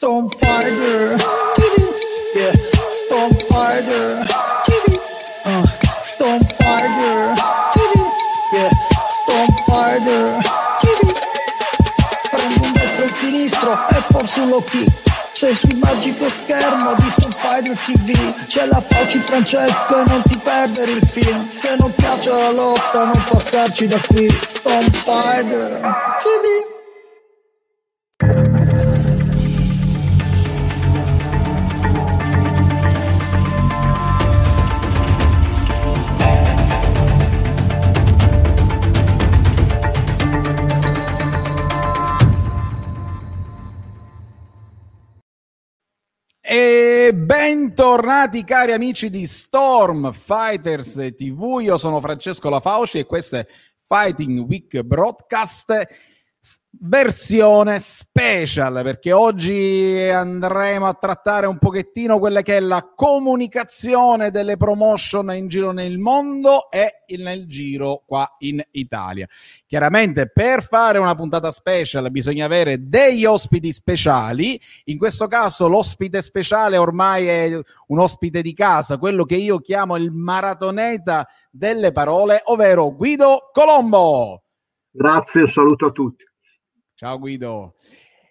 Stone Fighter TV, yeah, Stone Fighter TV, uh, Stone Fighter TV, yeah, Stone Fighter TV. Prendi un destro e un sinistro e forse un low kick. Sei sul magico schermo di Stone Fighter TV C'è la Fauci Francesco e non ti perdere il film. Se non piace la lotta non passarci da qui. Stone Fighter TV E bentornati cari amici di Storm Fighters TV, io sono Francesco Lafauci e questo è Fighting Week Broadcast versione special perché oggi andremo a trattare un pochettino quella che è la comunicazione delle promotion in giro nel mondo e nel giro qua in Italia. Chiaramente per fare una puntata special bisogna avere degli ospiti speciali, in questo caso l'ospite speciale ormai è un ospite di casa, quello che io chiamo il maratoneta delle parole, ovvero Guido Colombo. Grazie, saluto a tutti. Ciao Guido.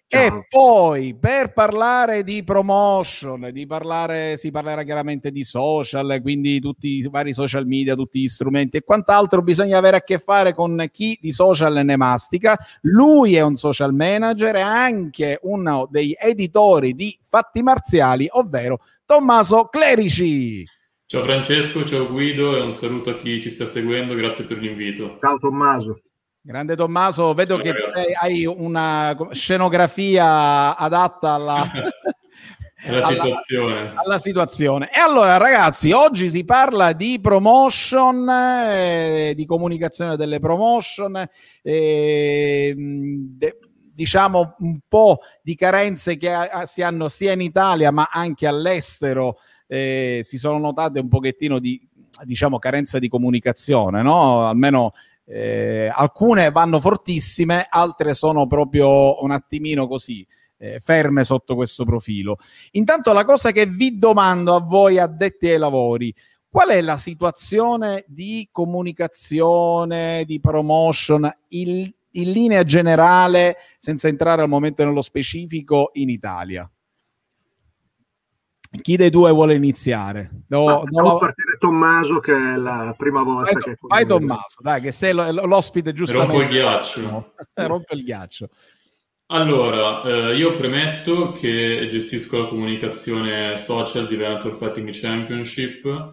Ciao. E poi per parlare di promotion, di parlare, si parlerà chiaramente di social, quindi tutti i vari social media, tutti gli strumenti e quant'altro, bisogna avere a che fare con chi di social ne mastica. Lui è un social manager e anche uno degli editori di Fatti Marziali, ovvero Tommaso Clerici. Ciao Francesco, ciao Guido e un saluto a chi ci sta seguendo, grazie per l'invito. Ciao Tommaso. Grande Tommaso, vedo che sei, hai una scenografia adatta alla, alla, situazione. alla, situazione. E allora, ragazzi, oggi si parla di promotion, eh, di comunicazione delle promotion, eh, de, diciamo un po' di carenze che a, si hanno sia in Italia ma anche all'estero. Eh, si sono notate un pochettino di diciamo carenza di comunicazione, no? Almeno eh, alcune vanno fortissime, altre sono proprio un attimino così. Eh, ferme sotto questo profilo. Intanto la cosa che vi domando a voi addetti ai lavori, qual è la situazione di comunicazione, di promotion in, in linea generale, senza entrare al momento nello specifico, in Italia? Chi dei due vuole iniziare? Do, do... partire Tommaso che è la prima volta vai, che... Vai Tommaso, dai, che sei l'ospite giustamente. Rompo il ghiaccio. Rompo il ghiaccio. Allora, eh, io premetto che gestisco la comunicazione social di Venator Fighting Championship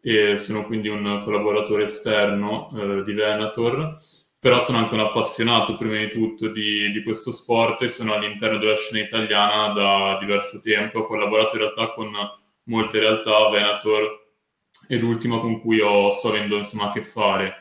e sono quindi un collaboratore esterno eh, di Venator però sono anche un appassionato prima di tutto di, di, questo sport e sono all'interno della scena italiana da diverso tempo. Ho collaborato in realtà con molte realtà, Venator è l'ultima con cui ho, sto avendo insomma, a che fare.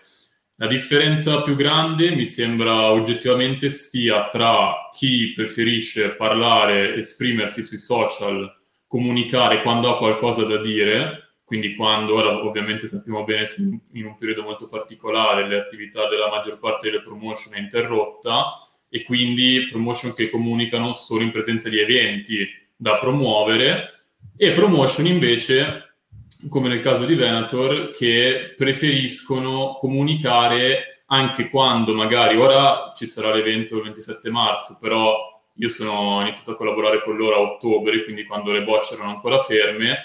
La differenza più grande mi sembra oggettivamente stia tra chi preferisce parlare, esprimersi sui social, comunicare quando ha qualcosa da dire quindi quando ora ovviamente sappiamo bene in un periodo molto particolare le attività della maggior parte delle promotion è interrotta e quindi promotion che comunicano solo in presenza di eventi da promuovere e promotion invece come nel caso di Venator che preferiscono comunicare anche quando magari ora ci sarà l'evento il 27 marzo però io sono iniziato a collaborare con loro a ottobre quindi quando le bocce erano ancora ferme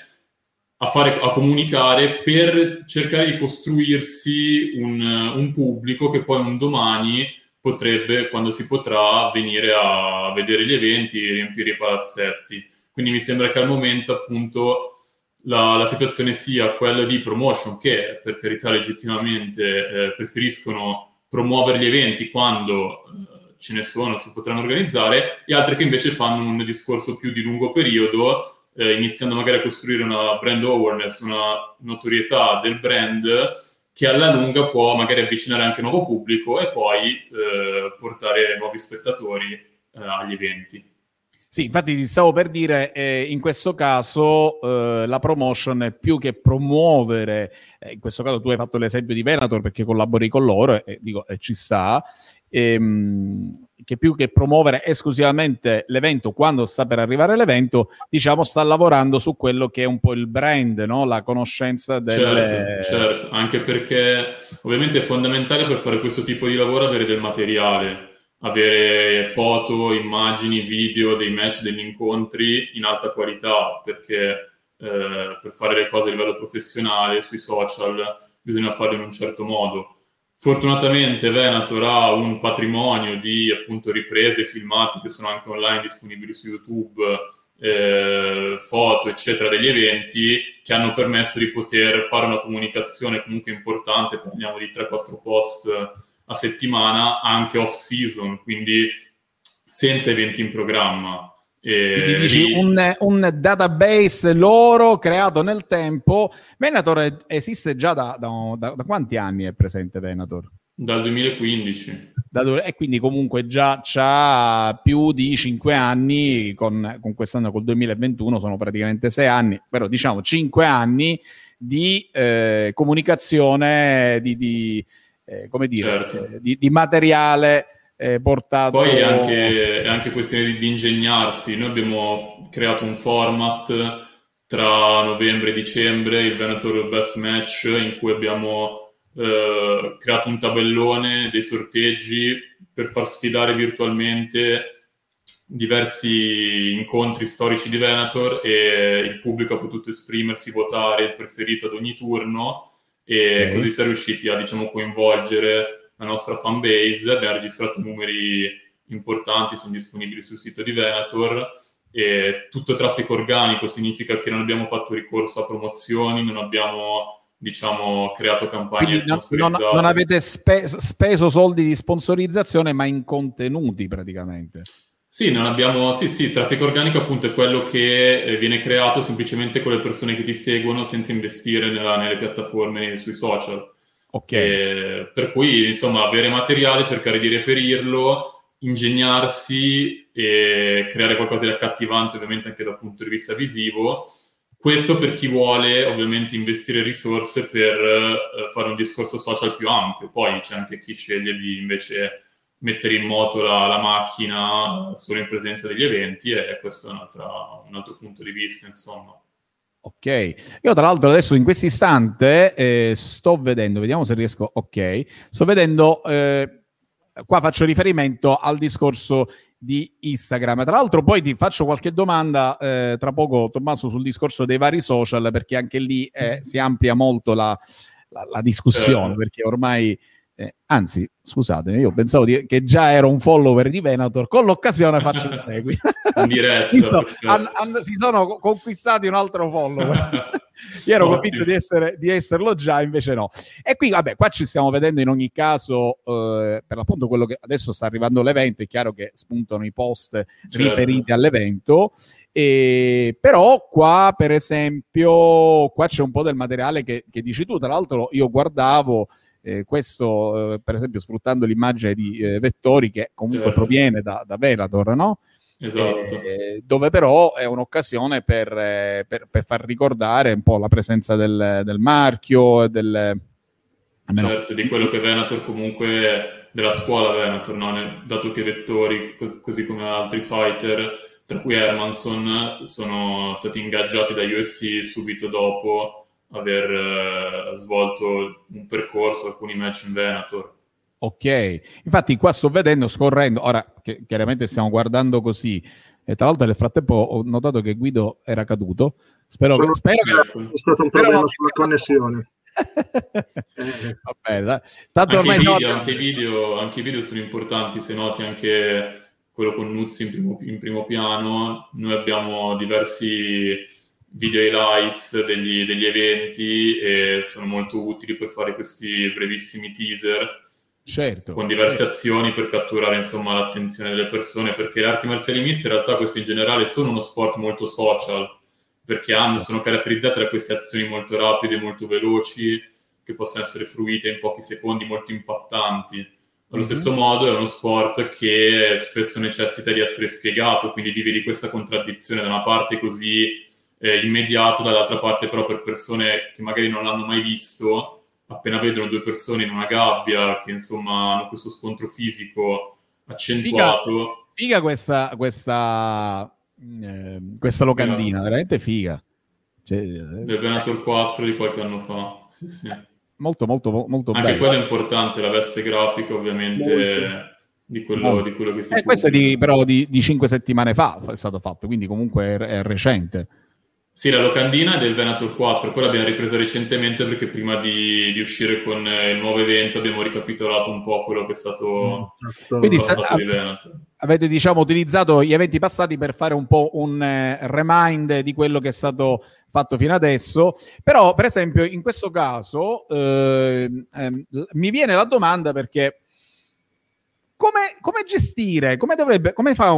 a, fare, a comunicare per cercare di costruirsi un, un, pubblico che poi un domani potrebbe, quando si potrà, venire a vedere gli eventi e riempire i palazzetti. Quindi mi sembra che al momento appunto la, la situazione sia quella di promotion che per carità legittimamente eh, preferiscono promuovere gli eventi quando eh, ce ne sono, si potranno organizzare, e altre che invece fanno un discorso più di lungo periodo eh, iniziando magari a costruire una brand awareness, una notorietà del brand che alla lunga può magari avvicinare anche un nuovo pubblico e poi eh, portare nuovi spettatori eh, agli eventi. Sì, infatti ti stavo per dire, eh, in questo caso eh, la promotion più che promuovere, eh, in questo caso tu hai fatto l'esempio di Venator perché collabori con loro e dico, ci sta, ehm, che più che promuovere esclusivamente l'evento quando sta per arrivare l'evento, diciamo sta lavorando su quello che è un po' il brand, no? la conoscenza del... Certo, certo, anche perché ovviamente è fondamentale per fare questo tipo di lavoro avere del materiale avere foto, immagini, video dei match, degli incontri in alta qualità, perché eh, per fare le cose a livello professionale sui social bisogna farle in un certo modo. Fortunatamente Venator ha un patrimonio di appunto riprese, filmati che sono anche online disponibili su YouTube, eh, foto, eccetera, degli eventi che hanno permesso di poter fare una comunicazione comunque importante, parliamo di 3-4 post a settimana anche off season, quindi senza eventi in programma. E dici un, un, database loro creato nel tempo. Venator esiste già da, da, da, da quanti anni è presente Venator? Dal 2015. Da, e quindi comunque già ha più di 5 anni, con, con quest'anno col 2021 sono praticamente 6 anni, però diciamo 5 anni di eh, comunicazione, di, di eh, come dire, certo. di, di, materiale eh, portato. Poi è anche, è anche questione di, di, ingegnarsi. Noi abbiamo creato un format tra novembre e dicembre, il Venator Best Match, in cui abbiamo eh, creato un tabellone dei sorteggi per far sfidare virtualmente diversi incontri storici di Venator e il pubblico ha potuto esprimersi, votare il preferito ad ogni turno e okay. così siamo riusciti a diciamo, coinvolgere la nostra fan base, abbiamo registrato numeri importanti, sono disponibili sul sito di Venator e tutto traffico organico significa che non abbiamo fatto ricorso a promozioni, non abbiamo diciamo creato campagne non, non, non, avete spe- speso soldi di sponsorizzazione ma in contenuti praticamente sì, non abbiamo, sì, sì, traffico organico appunto è quello che eh, viene creato semplicemente con le persone che ti seguono senza investire nella, nelle piattaforme, sui social. Ok. E, per cui, insomma, avere materiale, cercare di reperirlo, ingegnarsi e creare qualcosa di accattivante, ovviamente anche dal punto di vista visivo. Questo per chi vuole ovviamente investire risorse per eh, fare un discorso social più ampio. Poi c'è anche chi sceglie di invece mettere in moto la, la, macchina solo in presenza degli eventi e questo è un altro punto di vista, insomma. Ok, io tra l'altro adesso in questo istante eh, sto vedendo, vediamo se riesco, ok, sto vedendo, eh, qua faccio riferimento al discorso di Instagram. Tra l'altro poi ti faccio qualche domanda eh, tra poco Tommaso sul discorso dei vari social perché anche lì eh, si amplia molto la, la, la discussione certo. perché ormai eh, anzi, scusate, io pensavo di, che già ero un follower di Venator, con l'occasione faccio il segui. diretto, Visto, han, han, si sono conquistati un altro follower. io ero convinto di, essere, di, esserlo già, invece no. E qui, vabbè, qua ci stiamo vedendo in ogni caso, eh, per l'appunto quello che adesso sta arrivando l'evento, è chiaro che spuntano i post certo. riferiti all'evento, e, però qua, per esempio, qua c'è un po' del materiale che, che dici tu, tra l'altro io guardavo eh, questo, eh, per esempio, sfruttando l'immagine di eh, Vettori, che comunque certo. proviene da, da Velator, no? Esatto. Eh, dove però è un'occasione per, eh, per, per, far ricordare un po' la presenza del, del marchio, del, almeno... certo, di quello che Venator comunque della scuola Venator, no? dato che Vettori, cos- così come altri fighter, tra cui Hermanson, sono stati ingaggiati da USC subito dopo aver eh, svolto un percorso, alcuni match in Venator. Ok, infatti qua sto vedendo, scorrendo, ora che chiaramente stiamo guardando così, e tra l'altro nel frattempo ho notato che Guido era caduto, spero, Sono, che, spero che... È stato un problema sulla connessione. Va bene, dai. Tanto anche, ormai i video, anche, i video, anche i video sono importanti, se noti anche quello con Nuzzi in primo, in primo piano, noi abbiamo diversi video highlights degli, degli, eventi e sono molto utili per fare questi brevissimi teaser certo, con diverse certo. azioni per catturare insomma l'attenzione delle persone perché le arti marziali miste in realtà queste in generale sono uno sport molto social perché hanno, sono caratterizzate da queste azioni molto rapide, molto veloci che possono essere fruite in pochi secondi, molto impattanti. Allo stesso modo è uno sport che spesso necessita di essere spiegato, quindi vive di questa contraddizione da una parte così eh, immediato, dall'altra parte però per persone che magari non l'hanno mai visto, appena vedono due persone in una gabbia che insomma hanno questo scontro fisico accentuato. Figa, figa questa, questa, eh, questa locandina, veramente figa. Cioè, Del Venator 4 di qualche anno fa, sì sì molto molto molto anche bello. quello è importante la veste grafica ovviamente di quello, di quello, che si eh, questo è di, però di, di, cinque settimane fa è stato fatto quindi comunque è, è recente sì, la locandina è del Venator 4, quella l'abbiamo ripresa recentemente perché prima di, di, uscire con il nuovo evento abbiamo ricapitolato un po' quello che è stato, mm, Quindi sa- di Venator. Avete diciamo utilizzato gli eventi passati per fare un po' un eh, remind di quello che è stato fatto fino adesso, però per esempio in questo caso eh, eh, mi viene la domanda perché come, come gestire, come, dovrebbe, come fa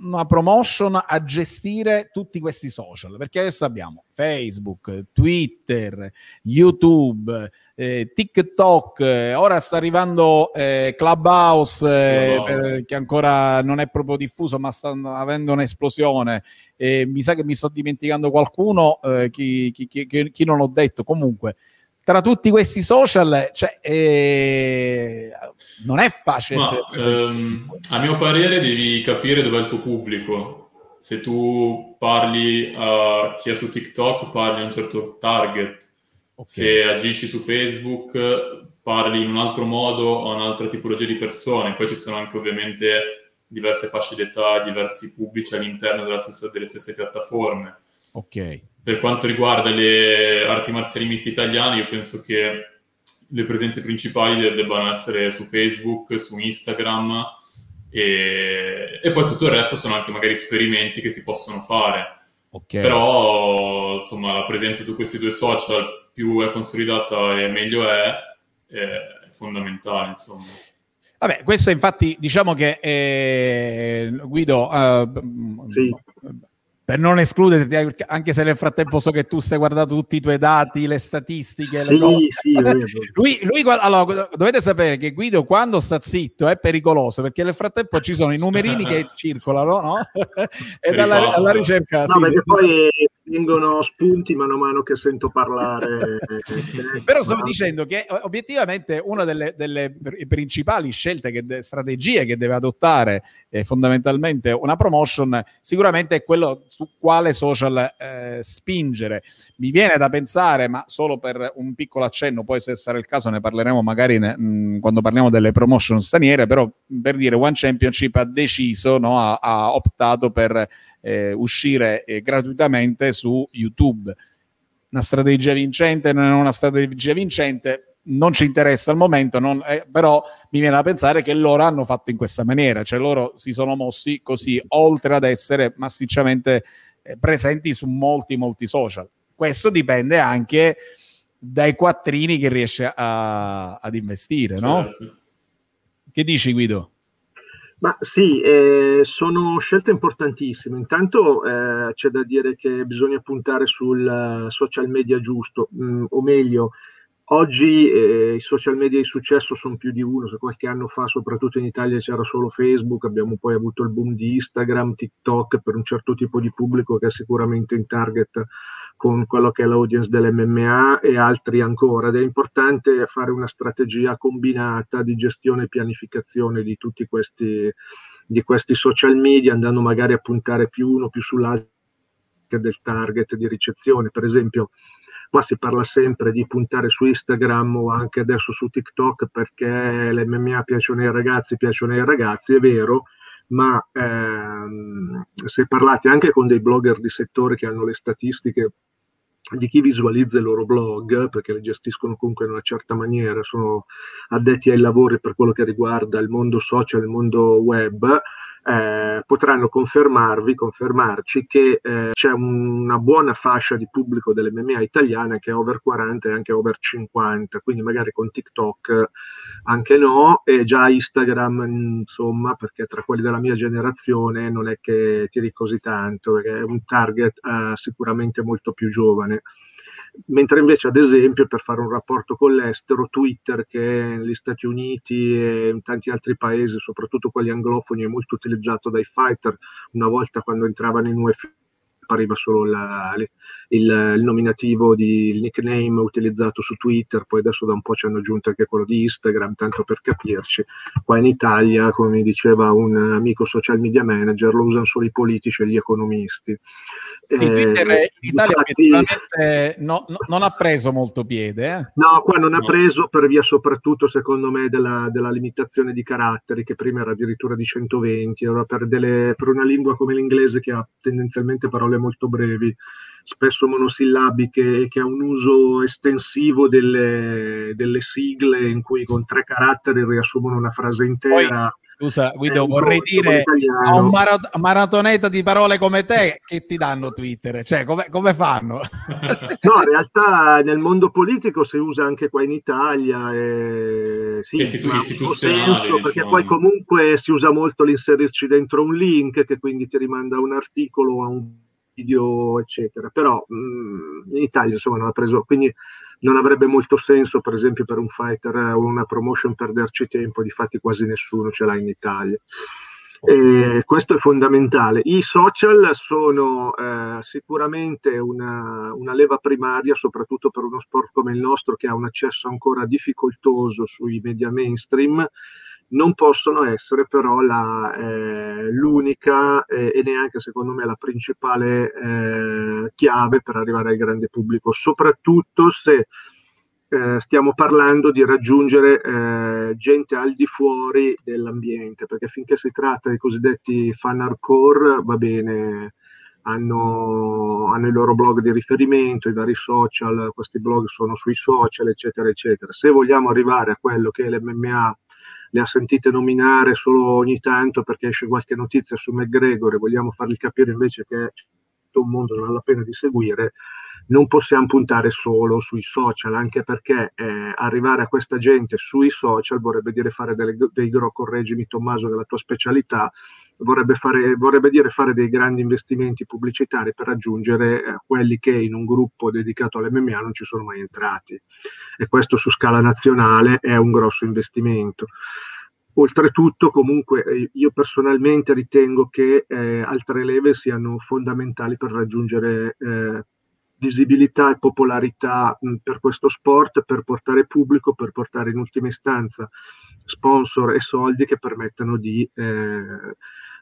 una promotion a gestire tutti questi social? Perché adesso abbiamo Facebook, Twitter, YouTube, eh, TikTok, eh, ora sta arrivando eh, Clubhouse, eh, per, che ancora non è proprio diffuso, ma sta avendo un'esplosione. mi sa che mi sto dimenticando qualcuno, eh, chi, chi, chi, chi, non ho detto. Comunque, tra tutti questi social, cioè, eh, non è facile. Ma, ehm, a mio parere, devi capire dov'è il tuo pubblico. Se tu parli a chi è su TikTok, parli a un certo target Okay. Se agisci su Facebook parli in un altro modo a un'altra tipologia di persone, poi ci sono anche ovviamente diverse fasce d'età, diversi pubblici all'interno stessa, delle stesse piattaforme. Ok. Per quanto riguarda le arti marziali miste italiane, io penso che le presenze principali debbano essere su Facebook, su Instagram e, e, poi tutto il resto sono anche magari esperimenti che si possono fare. Okay. Però insomma la presenza su questi due social più è consolidata e meglio è, è fondamentale, insomma. Vabbè, questo infatti diciamo che eh, Guido, uh, sì per non escluderti, anche se nel frattempo so che tu stai guardando tutti i tuoi dati, le statistiche. Sì, le sì, lui, lui, allora, dovete sapere che Guido quando sta zitto è pericoloso perché nel frattempo ci sono i numerini che circolano no? e dalla, alla ricerca. No, sì, perché poi vengono spunti mano a mano che sento parlare. Però stavo dicendo che obiettivamente una delle, delle principali scelte, che strategie che deve adottare eh, fondamentalmente una promotion, sicuramente è quello su quale social eh, spingere. Mi viene da pensare, ma solo per un piccolo accenno, poi se sarà il caso ne parleremo magari ne, mh, quando parliamo delle promotion straniere, però per dire One Championship ha deciso, no, ha, ha optato per eh, uscire eh, gratuitamente su YouTube. Una strategia vincente, non è una strategia vincente, non ci interessa al momento, non, eh, però mi viene da pensare che loro hanno fatto in questa maniera, cioè loro si sono mossi così, oltre ad essere massicciamente eh, presenti su molti, molti social. Questo dipende anche dai quattrini che riesce a, ad investire, no? Certo. Che dici Guido? Ma sì, eh, sono scelte importantissime. Intanto eh, c'è da dire che bisogna puntare sul social media giusto, mh, mm, o meglio, oggi eh, i social media di successo sono più di uno. Se qualche anno fa, soprattutto in Italia, c'era solo Facebook, abbiamo poi avuto il boom di Instagram, TikTok per un certo tipo di pubblico che è sicuramente in target con quello che è l'audience dell'MMA e altri ancora ed è importante fare una strategia combinata di gestione e pianificazione di tutti questi, di questi social media andando magari a puntare più uno più sull'altro del target di ricezione per esempio qua si parla sempre di puntare su Instagram o anche adesso su TikTok perché l'MMA piacciono ai ragazzi piacciono ai ragazzi è vero ma ehm, se parlate anche con dei blogger di settore che hanno le statistiche di chi visualizza i loro blog, perché li gestiscono comunque in una certa maniera, sono addetti ai lavori per quello che riguarda il mondo social, il mondo web, eh, potranno confermarvi, confermarci che eh, c'è una buona fascia di pubblico delle MMA italiane che è over 40 e anche over 50, quindi magari con TikTok anche no, e già Instagram, insomma, perché tra quelli della mia generazione non è che tiri così tanto, perché è un target eh, sicuramente molto più giovane. Mentre invece ad esempio per fare un rapporto con l'estero Twitter che negli Stati Uniti e in tanti altri paesi soprattutto quelli anglofoni è molto utilizzato dai fighter. Una volta quando entravano in UFC appariva solo la, il, il, nominativo di il nickname utilizzato su Twitter, poi adesso da un po' ci hanno aggiunto anche quello di Instagram, tanto per capirci. Qua in Italia, come diceva un amico social media manager, lo usano solo i politici e gli economisti. Sì, eh, Twitter in Italia infatti, no, no, non ha preso molto piede. Eh? No, qua non no. ha preso per via soprattutto, secondo me, della, della, limitazione di caratteri, che prima era addirittura di 120. Allora, per, delle, per una lingua come l'inglese, che ha tendenzialmente parole molto brevi, spesso monosillabiche e che ha un uso estensivo delle, delle, sigle in cui con tre caratteri riassumono una frase intera. Poi, scusa Guido, vorrei dire a un marat- maratoneta di parole come te che ti danno Twitter, cioè come, come fanno? no, in realtà nel mondo politico si usa anche qua in Italia e sì, Istitu- istituzionale senso, perché diciamo. poi comunque si usa molto l'inserirci dentro un link che quindi ti rimanda a un articolo o a un video, eccetera. Però mh, mm, in Italia insomma non ha preso, quindi non avrebbe molto senso, per esempio, per un fighter o una promotion perderci tempo, difatti quasi nessuno ce l'ha in Italia. E questo è fondamentale. I social sono eh, sicuramente una, una, leva primaria, soprattutto per uno sport come il nostro che ha un accesso ancora difficoltoso sui media mainstream non possono essere però la, eh, l'unica eh, e neanche secondo me la principale eh, chiave per arrivare al grande pubblico, soprattutto se eh, stiamo parlando di raggiungere eh, gente al di fuori dell'ambiente, perché finché si tratta dei cosiddetti fan hardcore va bene. Hanno, hanno, il loro blog di riferimento, i vari social, questi blog sono sui social, eccetera, eccetera. Se vogliamo arrivare a quello che è l'MMA le ha sentite nominare solo ogni tanto perché esce qualche notizia su McGregor e vogliamo fargli capire invece che è un mondo non vale la pena di seguire, non possiamo puntare solo sui social, anche perché eh, arrivare a questa gente sui social vorrebbe dire fare delle, dei, correggimi Tommaso della tua specialità, vorrebbe, fare, vorrebbe dire fare dei grandi investimenti pubblicitari per raggiungere eh, quelli che in un gruppo dedicato all'MMA non ci sono mai entrati. E questo su scala nazionale è un grosso investimento. Oltretutto, comunque, eh, io personalmente ritengo che eh, altre leve siano fondamentali per raggiungere eh, visibilità e popolarità mh, per questo sport, per portare pubblico, per portare in ultima istanza sponsor e soldi che permettano di eh,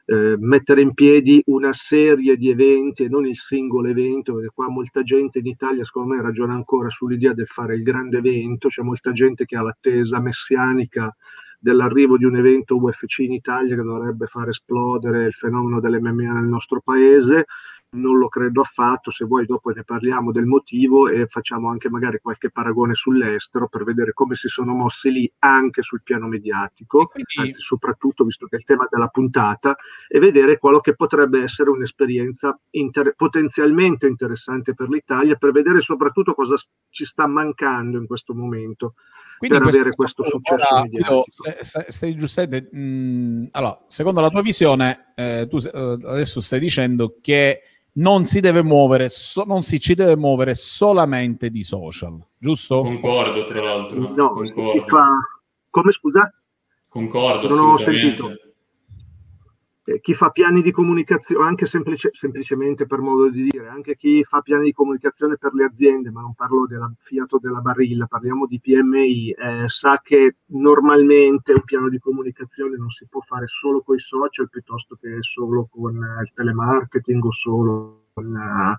eh, mettere in piedi una serie di eventi e non il singolo evento, perché qua molta gente in Italia secondo me ragiona ancora sull'idea del fare il grande evento, c'è molta gente che ha l'attesa messianica dell'arrivo di un evento UFC in Italia che dovrebbe far esplodere il fenomeno dell'MMA nel nostro paese non lo credo affatto, se vuoi dopo ne parliamo del motivo e facciamo anche magari qualche paragone sull'estero per vedere come si sono mossi lì anche sul piano mediatico, quindi... anzi soprattutto visto che è il tema della puntata, e vedere quello che potrebbe essere un'esperienza inter- potenzialmente interessante per l'Italia, per vedere soprattutto cosa ci sta mancando in questo momento. Quindi per avere questo successo ora, mediatico. Stai, stai giustamente, mh, allora, secondo la tua visione, eh, tu eh, adesso stai dicendo che non si deve muovere, so, non si ci deve muovere solamente di social, giusto? Concordo, tra l'altro. No, Concordo. Fa... Come scusa? Concordo, non ho sentito eh, chi fa piani di comunicazione, anche semplice, semplicemente per modo di dire, anche chi fa piani di comunicazione per le aziende, ma non parlo del Fiat o della Barilla, parliamo di PMI, eh, sa che normalmente un piano di comunicazione non si può fare solo con i social piuttosto che solo con eh, il telemarketing o solo con uh,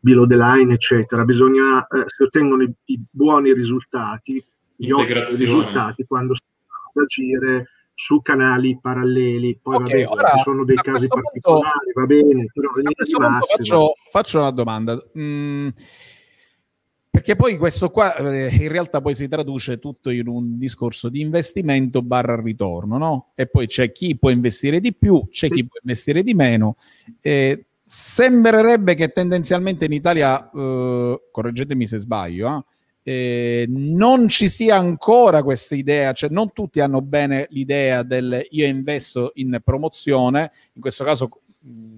below the line, eccetera. Bisogna, eh, si ottengono i, i buoni risultati, gli ottimi risultati quando si fa agire su canali paralleli. Poi okay, vabbè, ora, ci sono dei casi particolari, punto, va bene, però faccio, faccio, una domanda. Mm, perché poi questo qua eh, in realtà poi si traduce tutto in un discorso di investimento barra ritorno, no? E poi c'è chi può investire di più, c'è sì. chi può investire di meno. Eh, sembrerebbe che tendenzialmente in Italia, eh, correggetemi se sbaglio, eh, eh, non ci sia ancora questa idea, cioè non tutti hanno bene l'idea del io investo in promozione, in questo caso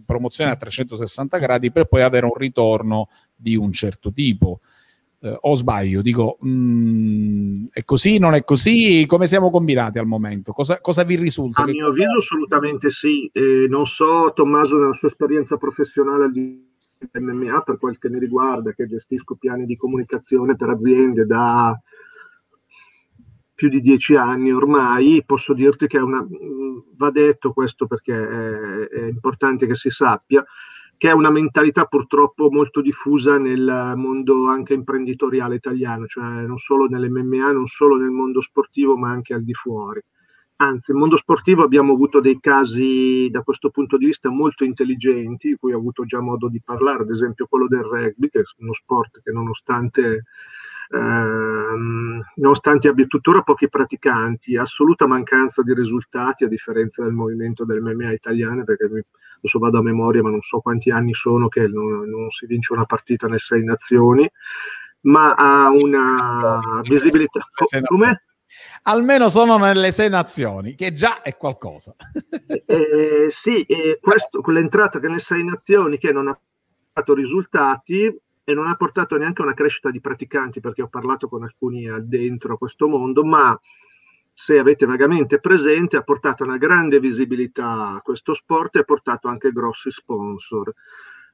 promozione a 360 gradi per poi avere un ritorno di un certo tipo. Eh, o sbaglio? Dico, mh, è così, non è così? Come siamo combinati al momento? Cosa, cosa vi risulta? A che mio avviso assolutamente sì. Eh, non so Tommaso nella sua esperienza professionale di MMA per quel che mi riguarda, che gestisco piani di comunicazione per aziende da più di dieci anni ormai, posso dirti che una, va detto questo perché è, è importante che si sappia, che è una mentalità purtroppo molto diffusa nel mondo anche imprenditoriale italiano, cioè non solo nell'MMA, non solo nel mondo sportivo, ma anche al di fuori. Anzi, nel mondo sportivo abbiamo avuto dei casi da questo punto di vista molto intelligenti, di cui ho avuto già modo di parlare, ad esempio quello del rugby, che è uno sport che nonostante ehm, nonostante abbia tuttora pochi praticanti, assoluta mancanza di risultati a differenza del movimento del MMA italiano, perché adesso vado a memoria, ma non so quanti anni sono che non, non si vince una partita nelle sei nazioni, ma ha una visibilità. Come? Almeno sono nelle sei nazioni, che già è qualcosa. eh, sì, eh, questo, quell'entrata nelle sei nazioni che non ha dato risultati e non ha portato neanche a una crescita di praticanti, perché ho parlato con alcuni dentro questo mondo, ma se avete vagamente presente, ha portato una grande visibilità a questo sport e ha portato anche grossi sponsor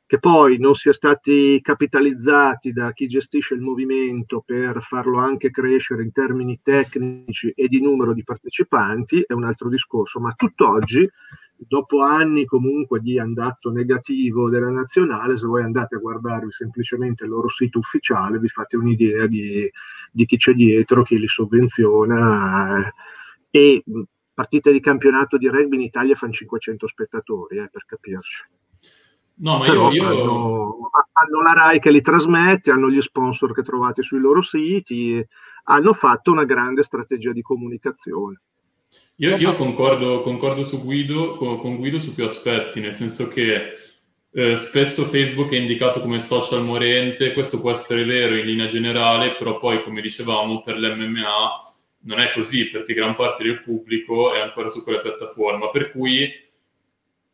che poi non sia stati capitalizzati da chi gestisce il movimento per farlo anche crescere in termini tecnici e di numero di partecipanti è un altro discorso, ma tutt'oggi dopo anni comunque di andazzo negativo della nazionale, se voi andate a guardarvi semplicemente il loro sito ufficiale, vi fate un'idea di, di chi c'è dietro, chi li sovvenziona e partite di campionato di rugby in Italia fanno 500 spettatori, eh, per capirci. No, ma io, io... Hanno, hanno, la RAI che li trasmette, hanno gli sponsor che trovate sui loro siti, hanno fatto una grande strategia di comunicazione. Io, io concordo, concordo su Guido, con, con, Guido su più aspetti, nel senso che eh, spesso Facebook è indicato come social morente, questo può essere vero in linea generale, però poi, come dicevamo, per l'MMA non è così, perché gran parte del pubblico è ancora su quella piattaforma, per cui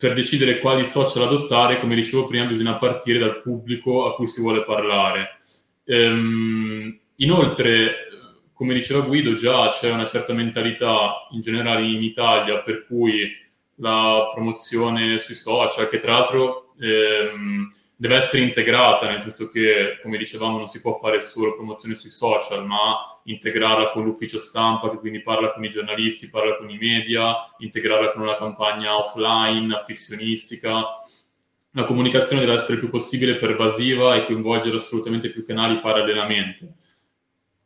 per decidere quali social adottare, come dicevo prima, bisogna partire dal pubblico a cui si vuole parlare. Ehm, inoltre, come diceva Guido, già c'è una certa mentalità in generale in Italia per cui la promozione sui social, che tra l'altro ehm, deve essere integrata, nel senso che, come dicevamo, non si può fare solo promozione sui social, ma integrarla con l'ufficio stampa, che quindi parla con i giornalisti, parla con i media, integrarla con una campagna offline, affissionistica. La comunicazione deve essere il più possibile pervasiva e coinvolgere assolutamente più canali parallelamente.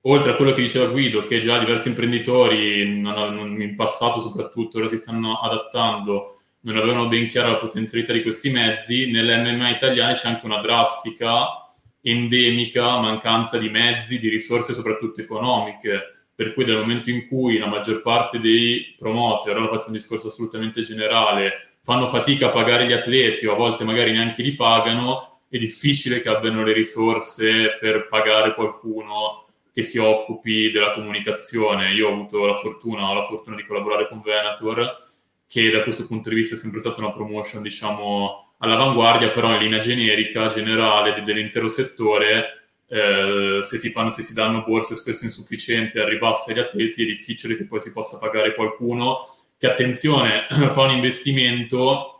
Oltre a quello che diceva Guido, che già diversi imprenditori, in passato soprattutto, ora si stanno adattando non avevano ben chiara la potenzialità di questi mezzi, nelle MMA italiane c'è anche una drastica, endemica mancanza di mezzi, di risorse soprattutto economiche, per cui dal momento in cui la maggior parte dei promoter, ora faccio un discorso assolutamente generale, fanno fatica a pagare gli atleti o a volte magari neanche li pagano, è difficile che abbiano le risorse per pagare qualcuno che si occupi della comunicazione. Io ho avuto la fortuna, ho la fortuna di collaborare con Venator che da questo punto di vista è sempre stata una promotion, diciamo, all'avanguardia, però in linea generica, generale dell'intero settore, eh, se, si fanno, se si danno borse spesso insufficienti al ribasso agli atleti, è difficile che poi si possa pagare qualcuno. Che, attenzione, fa un investimento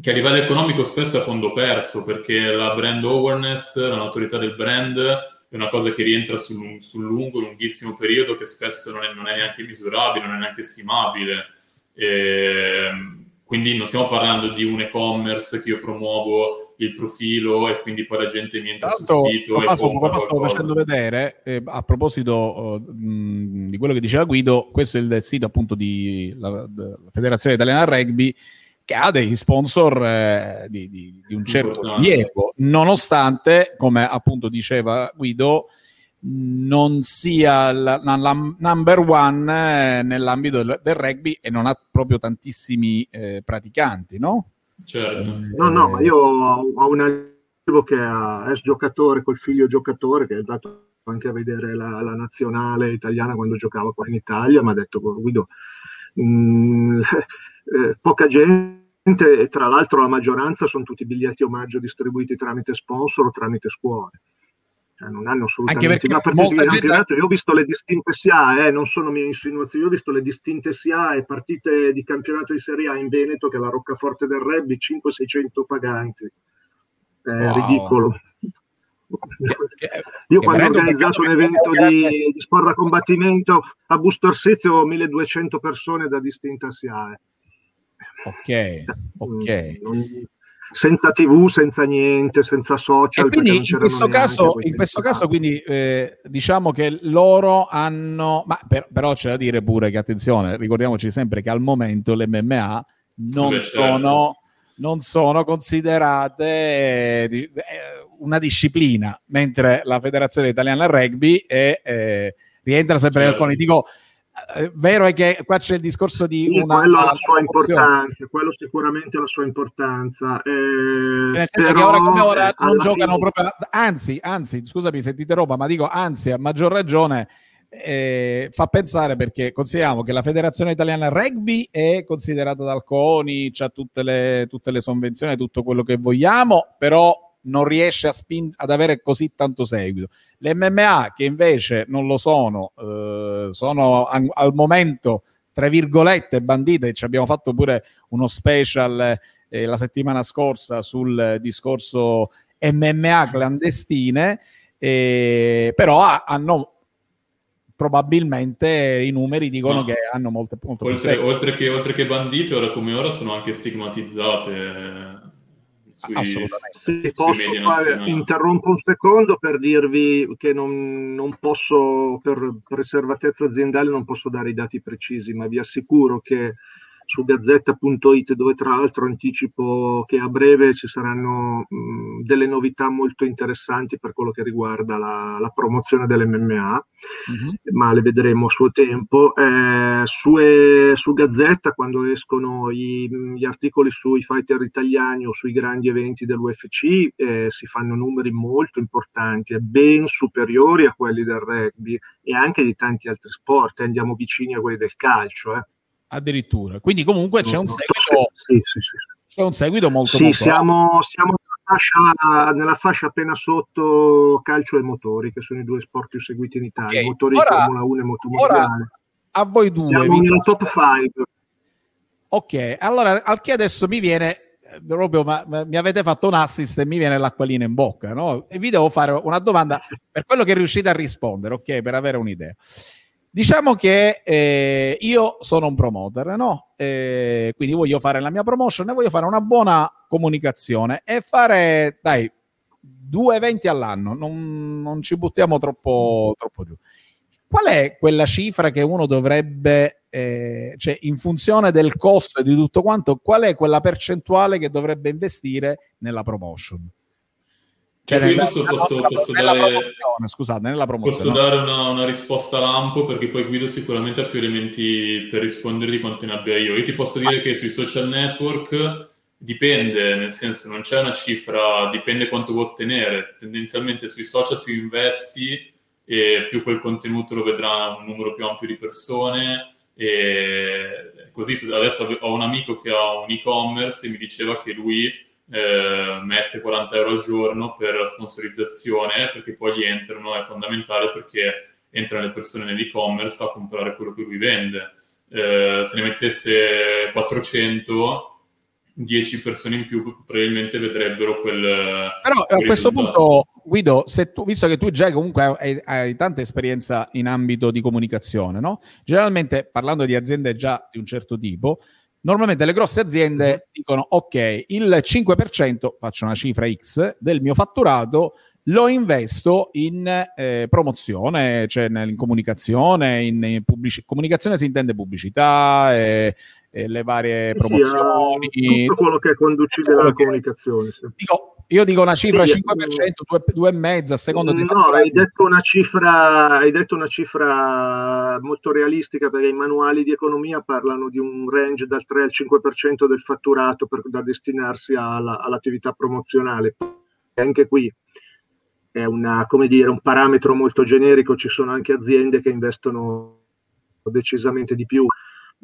che a livello economico spesso è a fondo perso, perché la brand awareness, la notorietà del brand, è una cosa che rientra sul, sul lungo, lunghissimo periodo, che spesso non è, non è neanche misurabile, non è neanche stimabile e, ehm, quindi non stiamo parlando di un e-commerce che io promuovo il profilo e quindi poi la gente mi entra Tanto, sul sito. Passo, poco fa stavo facendo vedere, eh, a proposito uh, mh, di quello che diceva Guido, questo è il sito appunto della Federazione Italiana Rugby che ha degli sponsor eh, di, di, di, un certo rilievo, nonostante, come appunto diceva Guido, non sia la, la number one eh, nell'ambito del, del, rugby e non ha proprio tantissimi eh, praticanti, no? Certo. Eh, no, no, ma io ho un allievo che è ex giocatore col figlio giocatore che è andato anche a vedere la, la nazionale italiana quando giocava qua in Italia, mi ha detto Guido, mh, mm, eh, poca gente e tra l'altro la maggioranza sono tutti biglietti omaggio distribuiti tramite sponsor o tramite scuole cioè, non hanno assolutamente una partita di campionato. Gente... Io ho visto le distinte SIA, eh, non sono mie insinuazioni, io ho visto le distinte SIA e partite di campionato di Serie A in Veneto, che è la roccaforte del rugby, 500-600 paganti. È wow. ridicolo. Io quando ho organizzato un evento di, di, sport da combattimento a Busto Arsizio ho 1200 persone da distinta SIAE. Ok, ok. Non, senza tv, senza niente, senza social. E quindi in questo, caso, in questo caso, quindi eh, diciamo che loro hanno, ma per, però c'è da dire pure che attenzione, ricordiamoci sempre che al momento le MMA non Beh, sono, certo. non sono considerate eh, una disciplina, mentre la Federazione Italiana Rugby è, eh, rientra sempre certo. nel CONI. Dico, eh, vero è che qua c'è il discorso di sì, una quello ha la sua importanza quello sicuramente ha la sua importanza eh, cioè, però, che ora come ora non giocano fine... proprio anzi anzi scusami se ti interrompo ma dico anzi a maggior ragione eh, fa pensare perché consideriamo che la Federazione Italiana Rugby è considerata dal CONI, ha tutte le, tutte le sovvenzioni, tutto quello che vogliamo, però non riesce spin- ad avere così tanto seguito. Le MMA che invece non lo sono, eh, sono an- al momento tra virgolette bandite, ci abbiamo fatto pure uno special eh, la settimana scorsa sul discorso MMA clandestine, eh, però ha- hanno probabilmente i numeri dicono no. che hanno molte, molto oltre, oltre, che, oltre che bandite, ora come ora sono anche stigmatizzate sui, Assolutamente. Sui posso fare, interrompo un secondo per dirvi che non, non posso, per riservatezza aziendale, non posso dare i dati precisi, ma vi assicuro che su gazzetta.it dove tra l'altro anticipo che a breve ci saranno mh, delle novità molto interessanti per quello che riguarda la, la promozione dell'MMA, mm-hmm. ma le vedremo a suo tempo. Eh, su, eh, su, Gazzetta quando escono i, gli articoli sui fighter italiani o sui grandi eventi dell'UFC eh, si fanno numeri molto importanti e ben superiori a quelli del rugby e anche di tanti altri sport, andiamo vicini a quelli del calcio. Eh addirittura. Quindi comunque c'è un seguito, sì, sì, sì. C'è un seguito molto, sì, molto siamo, siamo nella, fascia, nella, fascia, appena sotto calcio e motori, che sono i due sport più seguiti in Italia, okay. motori ora, Formula 1 e motomondiale. A voi due. Siamo nella top 5. Ok, allora che adesso mi viene proprio ma, ma, mi avete fatto un assist e mi viene l'acquolina in bocca, no? E vi devo fare una domanda per quello che riuscite a rispondere, ok? Per avere un'idea. Diciamo che eh, io sono un promoter, no? Eh, quindi voglio fare la mia promotion e voglio fare una buona comunicazione e fare, dai, due eventi all'anno, non, non ci buttiamo troppo, troppo giù. Qual è quella cifra che uno dovrebbe, eh, cioè in funzione del costo e di tutto quanto, qual è quella percentuale che dovrebbe investire nella promotion? Cioè, nella, posso, posso, posso dare, scusate, nella promozione. Posso dare una, una, risposta lampo perché poi Guido sicuramente ha più elementi per rispondere di quanto ne abbia io. Io ti posso dire che sui social network dipende, nel senso non c'è una cifra, dipende quanto vuoi ottenere. Tendenzialmente sui social più investi e più quel contenuto lo vedrà un numero più ampio di persone. E così adesso ho un amico che ha un e-commerce e mi diceva che lui eh, mette 40 euro al giorno per la sponsorizzazione perché poi gli entrano, è fondamentale perché entrano le persone nell'e-commerce a comprare quello che lui vende. Eh, se ne mettesse 400, 10 persone in più probabilmente vedrebbero quel... Però quel a questo punto, Guido, tu, visto che tu già comunque hai, hai, tanta esperienza in ambito di comunicazione, no? Generalmente parlando di aziende già di un certo tipo, Normalmente le grosse aziende mhm. dicono ok, il 5%, faccio una cifra X, del mio fatturato lo investo in eh, promozione, cioè in comunicazione, in, in pubblici- comunicazione si intende pubblicità, e, e le varie sì, promozioni. Sì, tutto quello che è conducibile alla comunicazione. Sì. Dico, io dico una cifra sì, 5%, 2,5% a secondo di No, hai detto, una cifra, hai detto una cifra molto realistica perché i manuali di economia parlano di un range dal 3 al 5% del fatturato per, da destinarsi alla, all'attività promozionale. Anche qui è una, come dire, un parametro molto generico, ci sono anche aziende che investono decisamente di più.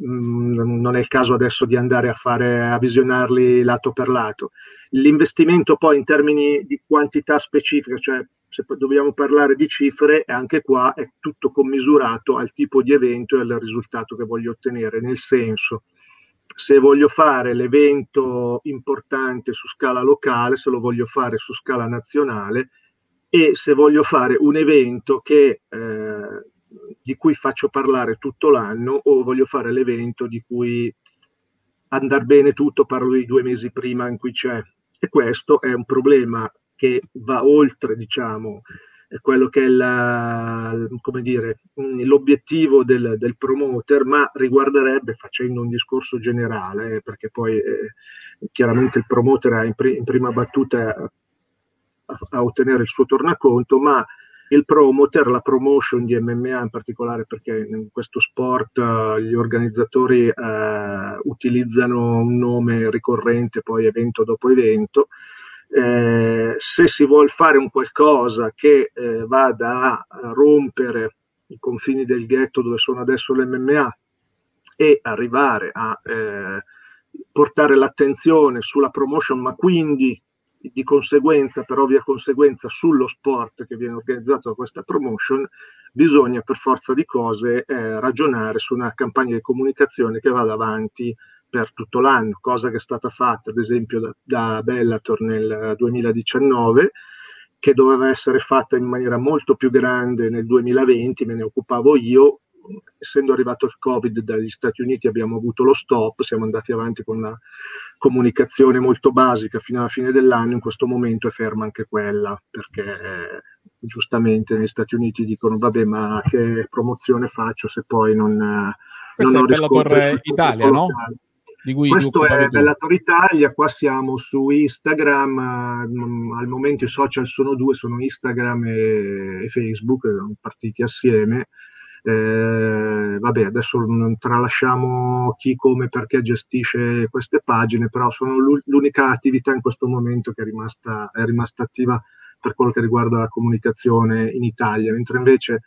Mm, non è il caso adesso di andare a fare a visionarli lato per lato. L'investimento poi in termini di quantità specifica, cioè se dobbiamo parlare di cifre, anche qua è tutto commisurato al tipo di evento e al risultato che voglio ottenere, nel senso, se voglio fare l'evento importante su scala locale, se lo voglio fare su scala nazionale e se voglio fare un evento che, eh, di cui faccio parlare tutto l'anno o voglio fare l'evento di cui andare bene tutto, parlo di due mesi prima in cui c'è. E questo è un problema che va oltre, diciamo, quello che è la, dire, l'obiettivo del, del, promoter, ma riguarderebbe, facendo un discorso generale, eh, perché poi eh, chiaramente il promoter ha in, pri- in prima battuta a, a, ottenere il suo tornaconto, ma il promoter, la promotion di MMA in particolare, perché in questo sport uh, gli organizzatori uh, utilizzano un nome ricorrente poi evento dopo evento, eh, se si vuole fare un qualcosa che eh, vada a rompere i confini del ghetto dove sono adesso l'MMA e arrivare a eh, portare l'attenzione sulla promotion, ma quindi di conseguenza, per ovvia conseguenza, sullo sport che viene organizzato da questa promotion, bisogna per forza di cose eh, ragionare su una campagna di comunicazione che vada avanti per tutto l'anno, cosa che è stata fatta ad esempio da, da Bellator nel 2019, che doveva essere fatta in maniera molto più grande nel 2020, me ne occupavo io, essendo arrivato il Covid dagli Stati Uniti abbiamo avuto lo stop, siamo andati avanti con una comunicazione molto basica fino alla fine dell'anno, in questo momento è ferma anche quella, perché eh, giustamente negli Stati Uniti dicono vabbè ma che promozione faccio se poi non, non ho riscontro Italia, no? di cui Questo è Bellator Italia, qua siamo su Instagram, mm, al momento i social sono due, sono Instagram e, e Facebook, sono partiti assieme. Eh, vabbè, adesso tralasciamo chi, come, perché gestisce queste pagine, però sono l'unica attività in questo momento che è rimasta, è rimasta attiva per quello che riguarda la comunicazione in Italia, mentre invece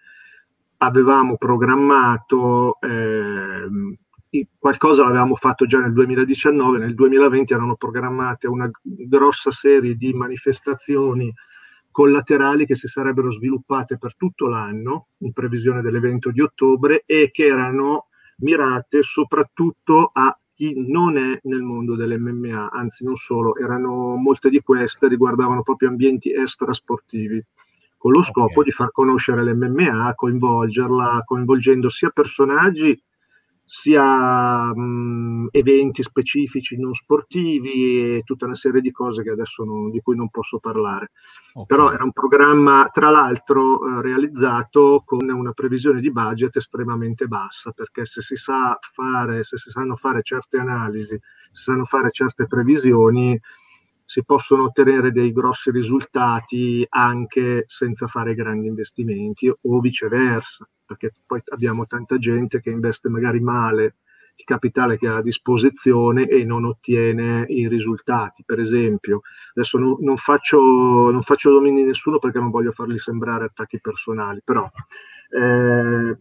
avevamo programmato eh, qualcosa l'avevamo fatto già nel 2019, nel 2020 erano programmate una grossa serie di manifestazioni collaterali che si sarebbero sviluppate per tutto l'anno in previsione dell'evento di ottobre e che erano mirate soprattutto a chi non è nel mondo dell'MMA, anzi non solo, erano molte di queste riguardavano proprio ambienti extrasportivi con lo scopo okay. di far conoscere l'MMA, coinvolgerla, coinvolgendo sia personaggi sia mh, eventi specifici non sportivi e tutta una serie di cose che adesso non, di cui non posso parlare. Okay. Però era un programma, tra l'altro, eh, realizzato con una previsione di budget estremamente bassa, perché se si sa fare, se si sanno fare certe analisi, si sanno fare certe previsioni, si possono ottenere dei grossi risultati anche senza fare grandi investimenti o viceversa, perché poi abbiamo tanta gente che investe magari male il capitale che ha a disposizione e non ottiene i risultati. Per esempio, adesso non, non faccio, non faccio domini di nessuno perché non voglio farli sembrare attacchi personali, però eh,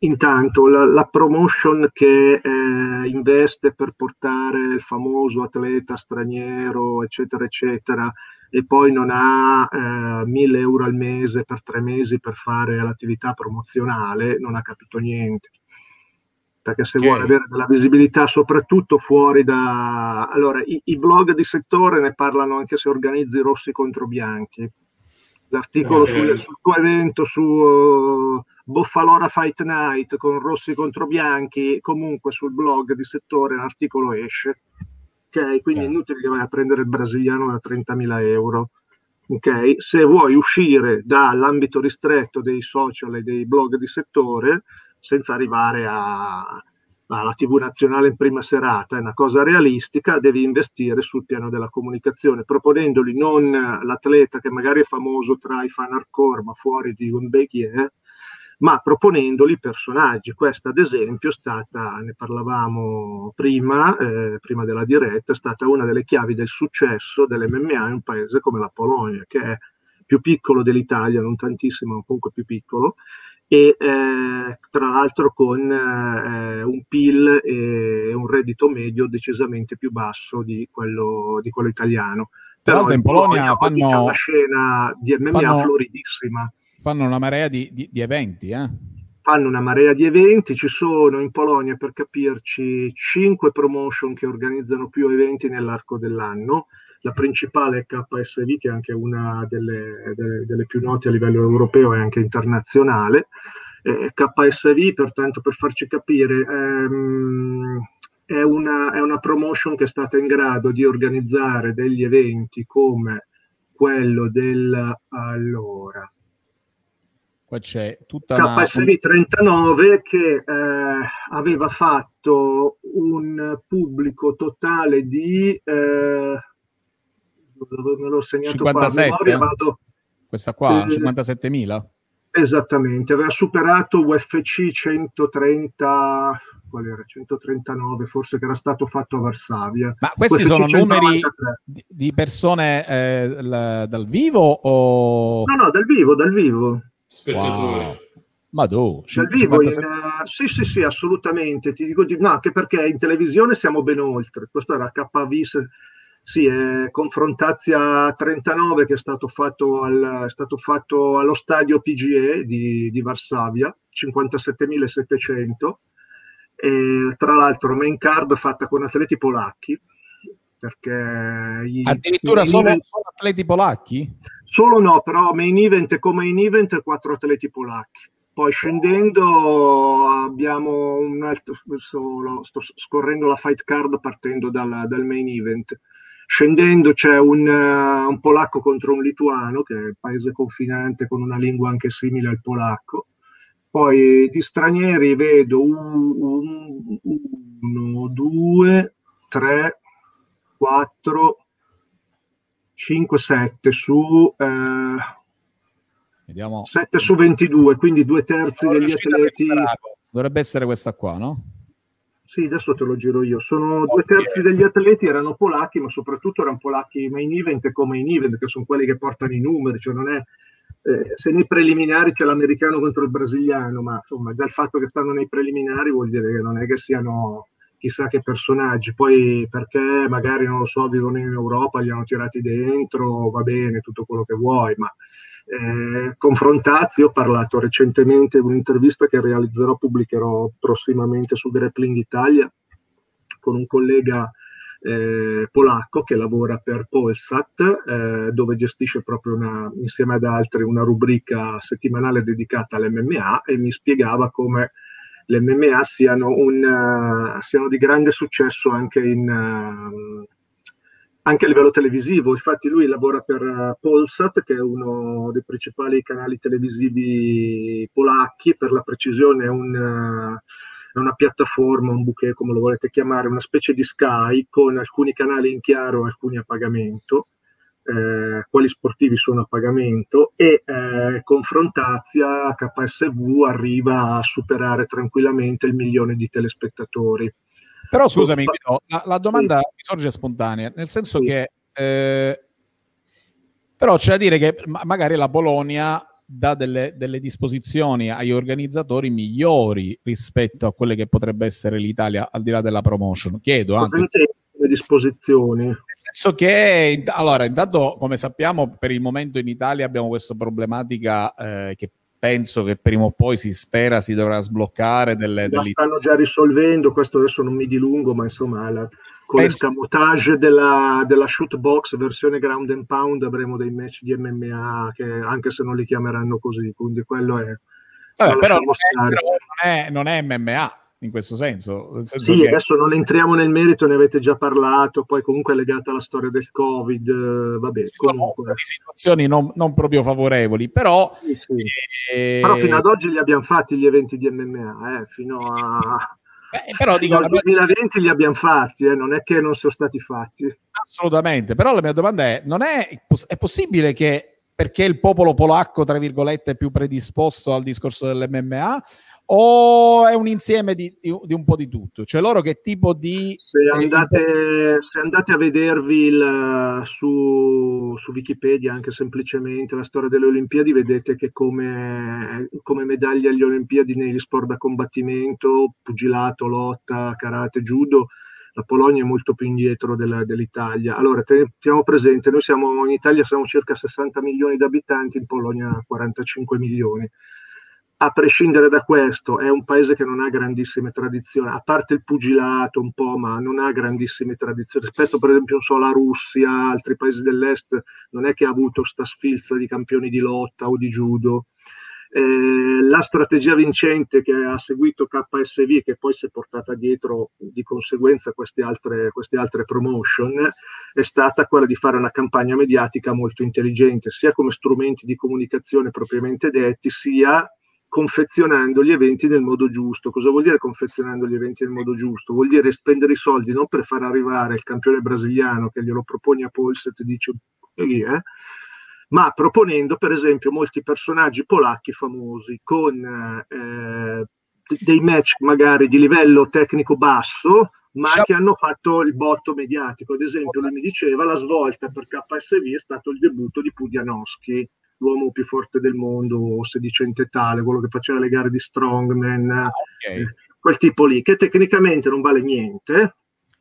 Intanto la, la promotion che eh, investe per portare il famoso atleta straniero, eccetera, eccetera, e poi non ha eh, 1000 euro al mese per tre mesi per fare l'attività promozionale, non ha capito niente. Perché se okay. vuole avere della visibilità, soprattutto fuori da... Allora, i, i, blog di settore ne parlano anche se organizzi rossi contro bianchi. L'articolo okay. sul, sul, tuo evento su... Uh, Boffalora Fight Night con rossi contro bianchi, comunque sul blog di settore l'articolo esce. Ok, quindi è inutile che vai a prendere il brasiliano da 30.000 euro. Ok, se vuoi uscire dall'ambito ristretto dei social e dei blog di settore, senza arrivare a, alla TV nazionale in prima serata, è una cosa realistica, devi investire sul piano della comunicazione, proponendoli non l'atleta che magari è famoso tra i fan hardcore, ma fuori di un Bechier, ma proponendoli personaggi. Questa, ad esempio, è stata, ne parlavamo prima, eh, prima della diretta, è stata una delle chiavi del successo dell'MMA in un paese come la Polonia, che è più piccolo dell'Italia, non tantissimo, ma comunque più piccolo, e eh, tra l'altro con eh, un PIL e un reddito medio decisamente più basso di quello, di quello italiano Però in Polonia, Polonia fanno una scena di MMA fanno, floridissima. Fanno una marea di, di, di eventi, eh? fanno una marea di eventi, ci sono in Polonia per capirci cinque promotion che organizzano più eventi nell'arco dell'anno, la principale è KSV che è anche una delle, delle, delle più note a livello europeo e anche internazionale. Eh, KSV, pertanto per farci capire, ehm, è, una, è una promotion che è stata in grado di organizzare degli eventi come quello del allora Qua c'è tutta KSV una... 39 che eh, aveva fatto un pubblico totale di eh, me l'ho segnato 57? qua, memoria, vado, questa qua, eh, 57.000? Esattamente, aveva superato UFC 130, qual era? 139, forse che era stato fatto a Varsavia. Ma questi UFC sono 193. numeri di, persone eh, dal vivo o... No, no, dal vivo, dal vivo. Spettatori. Wow. Ma dove? Dal vivo, in, uh, sì, sì, sì, assolutamente. Ti dico di no, anche perché in televisione siamo ben oltre. Questo era KV, sì, è Confrontazia 39 che è stato fatto, al, è stato fatto allo stadio PGE di, di Varsavia, 57.700. E, tra l'altro, main card fatta con atleti polacchi. Perché gli, addirittura solo, solo atleti polacchi? Solo no, però main event come main event quattro atleti polacchi. Poi scendendo abbiamo un altro, solo, sto scorrendo la fight card partendo dal, dal main event. Scendendo c'è un, uh, un, polacco contro un lituano, che è il paese confinante con una lingua anche simile al polacco. Poi di stranieri vedo un, un, uno, due, tre, quattro, 5-7 su eh, Vediamo. 7 su 22, quindi due terzi Sono degli atleti. Dovrebbe essere questa qua, no? Sì, adesso te lo giro io. Sono due terzi degli atleti erano polacchi, ma soprattutto erano polacchi main event come main event, che sono quelli che portano i numeri. Cioè non è, eh, se nei preliminari c'è l'americano contro il brasiliano, ma insomma, già il fatto che stanno nei preliminari vuol dire che non è che siano chissà che personaggi, poi perché magari non lo so, vivono in Europa, li hanno tirati dentro, va bene, tutto quello che vuoi, ma eh, confrontazzi, ho parlato recentemente in un'intervista che realizzerò, pubblicherò prossimamente su Grappling Italia con un collega eh, polacco che lavora per Polsat, eh, dove gestisce proprio una, insieme ad altri una rubrica settimanale dedicata all'MMA e mi spiegava come le MMA siano, un, uh, siano di grande successo anche, in, uh, anche, a livello televisivo. Infatti lui lavora per uh, Polsat, che è uno dei principali canali televisivi polacchi, per la precisione è, un, una piattaforma, un bouquet come lo volete chiamare, una specie di Sky con alcuni canali in chiaro alcuni a pagamento eh, quali sportivi sono a pagamento e eh, con Frontazia KSV arriva a superare tranquillamente il milione di telespettatori. Però scusami, la, la domanda sì. mi sorge spontanea, nel senso sì. che eh, però c'è da dire che ma- magari la Polonia dà delle, delle, disposizioni agli organizzatori migliori rispetto a quelle che potrebbe essere l'Italia al di là della promotion. Chiedo anche le disposizioni? Senso che, allora, intanto, come sappiamo, per il momento in Italia abbiamo questa problematica eh, che penso che prima o poi si spera si dovrà sbloccare. Delle, la stanno già risolvendo, questo adesso non mi dilungo, ma insomma, la, con penso... l'escamotage della, della shootbox versione ground and pound avremo dei match di MMA che anche se non li chiameranno così, quindi quello è... Vabbè, però, non è, non è MMA in questo senso. senso sì, che... adesso non entriamo nel merito, ne avete già parlato, poi comunque è legata alla storia del Covid, eh, vabbè. Comunque... situazioni non, non, proprio favorevoli, però... Sì, sì. Eh... Però fino ad oggi li abbiamo fatti gli eventi di MMA, eh, fino a... Beh, però dico, nel 2020 li abbiamo fatti, eh, non è che non sono stati fatti. Assolutamente, però la mia domanda è, non è, è possibile che perché il popolo polacco, tra virgolette, è più predisposto al discorso dell'MMA, o è un insieme di, di, di, un po' di tutto? Cioè loro che tipo di... Se andate, se andate a vedervi il, su, su, Wikipedia anche semplicemente la storia delle Olimpiadi, vedete che come, come medaglie alle Olimpiadi negli sport da combattimento, pugilato, lotta, karate, judo, la Polonia è molto più indietro della, dell'Italia. Allora, teniamo presente, noi siamo in Italia siamo circa 60 milioni di abitanti, in Polonia 45 milioni a prescindere da questo, è un paese che non ha grandissime tradizioni, a parte il pugilato un po', ma non ha grandissime tradizioni. Rispetto, per esempio, so, alla Russia, altri paesi dell'est, non è che ha avuto sta sfilza di campioni di lotta o di judo. Eh, la strategia vincente che ha seguito KSV, che poi si è portata dietro di conseguenza queste altre, queste altre promotion, è stata quella di fare una campagna mediatica molto intelligente, sia come strumenti di comunicazione propriamente detti, sia confezionando gli eventi nel modo giusto. Cosa vuol dire confezionando gli eventi nel modo giusto? Vuol dire spendere i soldi non per far arrivare il campione brasiliano che glielo propone a Polset e dice eh, ma proponendo per esempio molti personaggi polacchi famosi con eh, dei match magari di livello tecnico basso ma che hanno fatto il botto mediatico. Ad esempio, lui mi diceva la svolta per KSV è stato il debutto di Pudianowski l'uomo più forte del mondo, sedicente tale, quello che faceva le gare di strongman, ah, okay. eh, quel tipo lì, che tecnicamente non vale niente,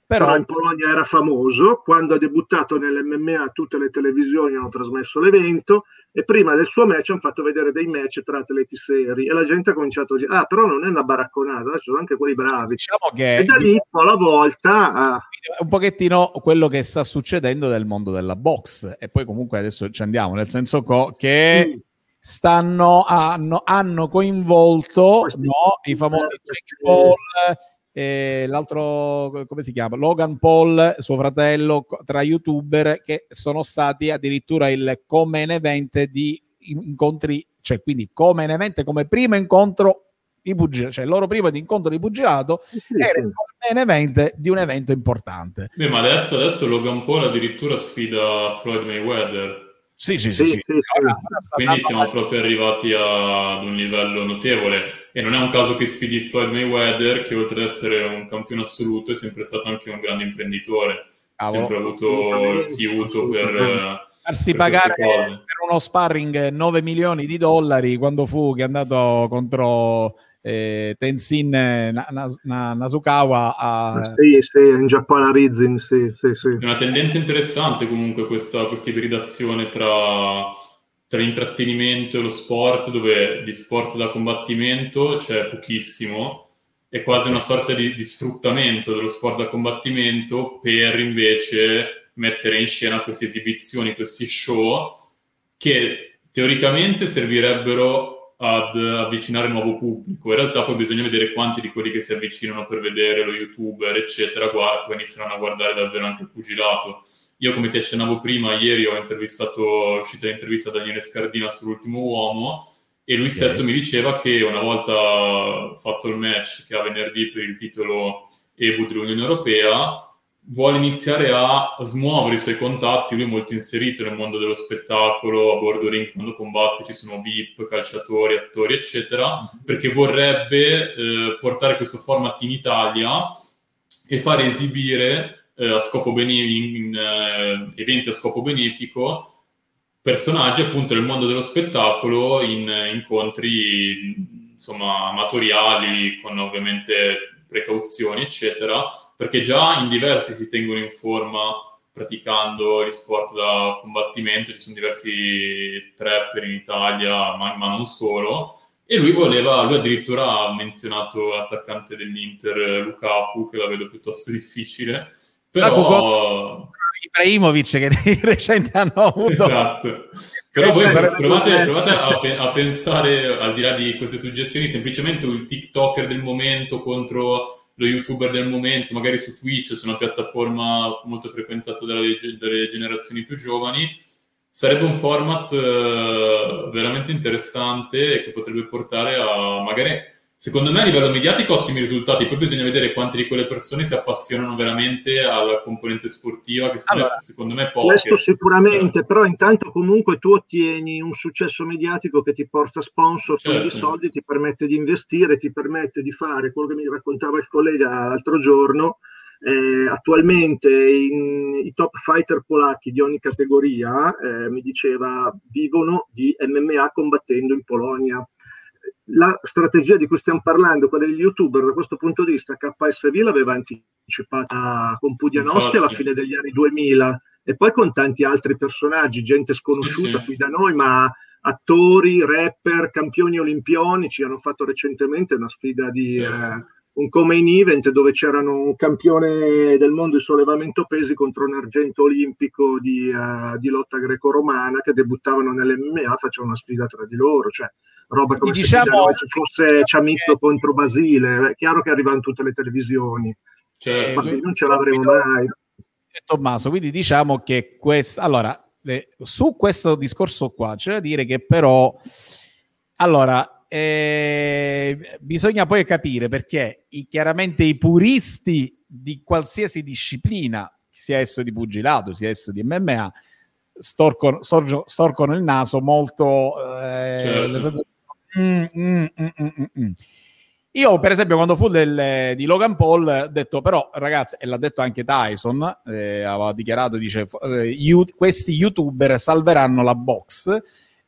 però... in Polonia era famoso, quando ha debuttato nell'MMA tutte le televisioni hanno trasmesso l'evento e prima del suo match hanno fatto vedere dei match tra atleti seri e la gente ha cominciato a dire ah però non è una baracconata, adesso sono anche quelli bravi. Diciamo che... E da lì po' alla volta... Ah, un pochettino quello che sta succedendo nel mondo della box e poi comunque adesso ci andiamo, nel senso co- che... Sì stanno hanno, hanno coinvolto no, i famosi Jack Paul eh, l'altro come si chiama? Logan Paul suo fratello tra youtuber che sono stati addirittura il come event di incontri cioè quindi come event come primo incontro di pugilato cioè il loro primo di incontro di pugilato sì, sì, era il main event di un evento importante. Beh, ma adesso, adesso Logan Paul addirittura sfida Floyd Mayweather sì, sì, sì. sì, sì. Quindi siamo proprio arrivati ad un livello notevole e non è un caso che sfidi Floyd Mayweather, che oltre ad essere un campione assoluto è sempre stato anche un grande imprenditore. Ha sempre avuto il fiuto per farsi pagare per uno sparring 9 milioni di dollari quando fu che è andato contro eh, Tenzin na, na, Nasukawa a... sì, sì, in Giappone a Rizin sì, sì, sì. è una tendenza interessante comunque questa, questa ibridazione tra, tra l'intrattenimento e lo sport dove di sport da combattimento c'è pochissimo è quasi una sorta di, di sfruttamento dello sport da combattimento per invece mettere in scena queste esibizioni, questi show che teoricamente servirebbero ad avvicinare nuovo pubblico. In realtà poi bisogna vedere quanti di quelli che si avvicinano per vedere lo youtuber, eccetera, guarda, poi iniziano a guardare davvero anche il pugilato. Io, come ti accennavo prima, ieri ho intervistato, è uscita l'intervista da Daniele Scardina sull'ultimo uomo e lui stesso okay. mi diceva che una volta fatto il match che ha venerdì per il titolo EBU dell'Unione Europea, vuole iniziare a smuovere i suoi contatti, lui è molto inserito nel mondo dello spettacolo, a bordo ring quando combatte ci sono VIP, calciatori, attori, eccetera, perché vorrebbe eh, portare questo format in Italia e fare esibire eh, a scopo benefico, in eh, eventi a scopo benefico personaggi appunto del mondo dello spettacolo in incontri insomma amatoriali con ovviamente precauzioni eccetera perché già in diversi si tengono in forma praticando gli sport da combattimento, ci sono diversi trapper in Italia, ma, ma non solo. E lui voleva, lui addirittura ha menzionato l'attaccante dell'Inter Lukaku, che la vedo piuttosto difficile, però... Ibrahimovic che di recente hanno avuto. Esatto. Però voi provate, provate a, a, pensare al di là di queste suggestioni semplicemente il tiktoker del momento contro lo youtuber del momento, magari su Twitch, su una piattaforma molto frequentata dalle, dalle generazioni più giovani, sarebbe un format eh, veramente interessante che potrebbe portare a magari secondo me a livello mediatico ottimi risultati, poi bisogna vedere quante di quelle persone si appassionano veramente alla componente sportiva, che allora, secondo me poche. Questo sicuramente, però intanto comunque tu ottieni un successo mediatico che ti porta sponsor, certo. di soldi, ti permette di investire, ti permette di fare quello che mi raccontava il collega l'altro giorno, eh, attualmente in, i top fighter polacchi di ogni categoria, eh, mi diceva, vivono di MMA combattendo in Polonia la strategia di cui stiamo parlando, quella degli youtuber, da questo punto di vista, KSV l'aveva anticipata con Pudianoschi alla fine degli anni 2000 e poi con tanti altri personaggi, gente sconosciuta sì, sì. qui da noi, ma attori, rapper, campioni olimpionici. Hanno fatto recentemente una sfida di. Sì. Eh, un come-in event dove c'erano un campione del mondo di sollevamento pesi contro un argento olimpico di, uh, di lotta greco-romana che debuttavano nell'MMA, facevano una sfida tra di loro, cioè roba come diciamo, se ci fosse Ciamizzo che... contro Basile, è chiaro che arrivano tutte le televisioni, cioè, ma non ce l'avremo mai. Tommaso, quindi diciamo che questo, allora, eh, su questo discorso qua c'è da dire che però, allora, eh, bisogna poi capire perché i, chiaramente i puristi di qualsiasi disciplina, sia esso di pugilato, sia esso di MMA, storcono, storgio, storcono il naso molto... Eh, certo. mm, mm, mm, io, per esempio, quando fu del, di Logan Paul, ho detto però, ragazzi, e l'ha detto anche Tyson, eh, aveva dichiarato, dice, eh, you, questi youtuber salveranno la box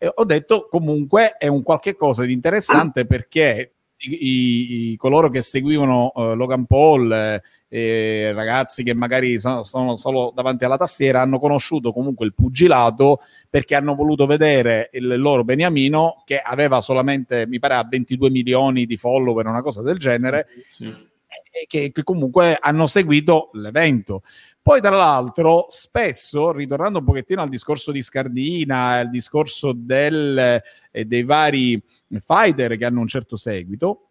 e ho detto comunque è un qualche cosa di interessante perché i, i, coloro che seguivano uh, Logan Paul, eh, ragazzi che magari sono, sono, solo davanti alla tastiera, hanno conosciuto comunque il pugilato perché hanno voluto vedere il loro Beniamino che aveva solamente, mi pare, 22 milioni di follower, una cosa del genere. Sì. E che, che comunque hanno seguito l'evento. Poi, tra l'altro, spesso, ritornando un pochettino al discorso di Scardina, al discorso del, eh, dei vari fighter che hanno un certo seguito,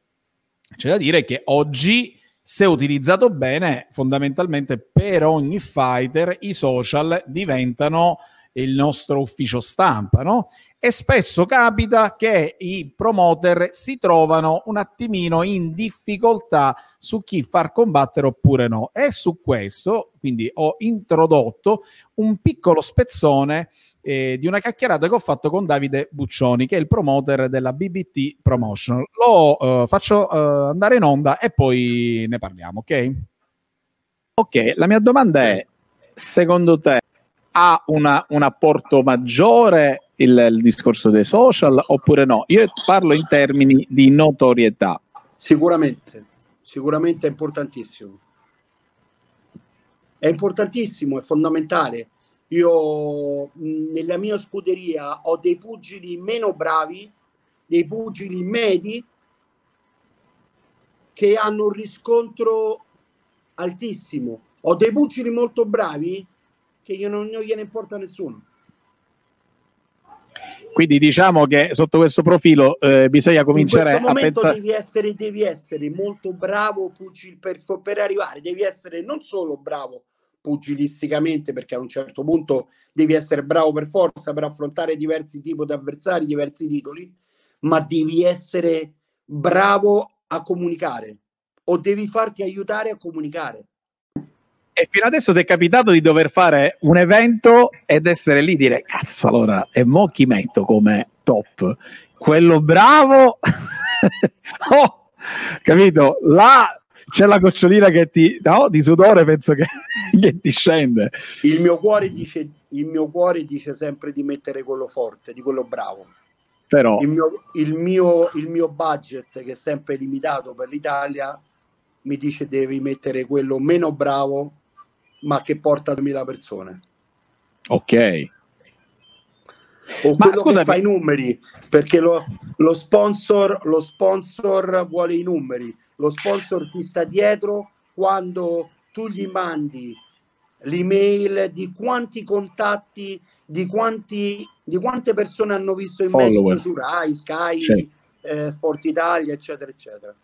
c'è da dire che oggi, se utilizzato bene, fondamentalmente per ogni fighter i social diventano il nostro ufficio stampa, no? E spesso capita che i promoter si trovano un attimino in difficoltà su chi far combattere oppure no. E su questo, quindi, ho introdotto un piccolo spezzone eh, di una chiacchierata che ho fatto con Davide Buccioni, che è il promoter della BBT Promotion. Lo eh, faccio eh, andare in onda e poi ne parliamo, ok? Ok, la mia domanda è, secondo te ha una, un apporto maggiore il, il, discorso dei social oppure no? Io parlo in termini di notorietà. Sicuramente, sicuramente è importantissimo. È importantissimo, è fondamentale. Io nella mia scuderia ho dei pugili meno bravi, dei pugili medi che hanno un riscontro altissimo. Ho dei pugili molto bravi che non, non gliene importa nessuno. Quindi diciamo che sotto questo profilo eh, bisogna cominciare a pensare... Devi essere, devi essere molto bravo pugil per, per arrivare, devi essere non solo bravo pugilisticamente, perché a un certo punto devi essere bravo per forza per affrontare diversi tipi di avversari, diversi titoli, ma devi essere bravo a comunicare o devi farti aiutare a comunicare. E fino adesso ti è capitato di dover fare un evento ed essere lì e dire cazzo allora e mo chi metto come top? Quello bravo? oh, capito? Là c'è la gocciolina che ti no, di sudore penso che, che ti scende. Il mio, cuore dice, il mio cuore dice sempre di mettere quello forte, di quello bravo. Però il mio, il mio, il mio budget che è sempre limitato per l'Italia mi dice devi mettere quello meno bravo ma che porta 2000 persone. Ok. O ma quello scusa, che fa i numeri, perché lo, lo, sponsor, lo sponsor vuole i numeri, lo sponsor ti sta dietro quando tu gli mandi l'email di quanti contatti, di, quanti, di quante persone hanno visto il match su Rai, Sky, eh, Sport Italia, eccetera, eccetera.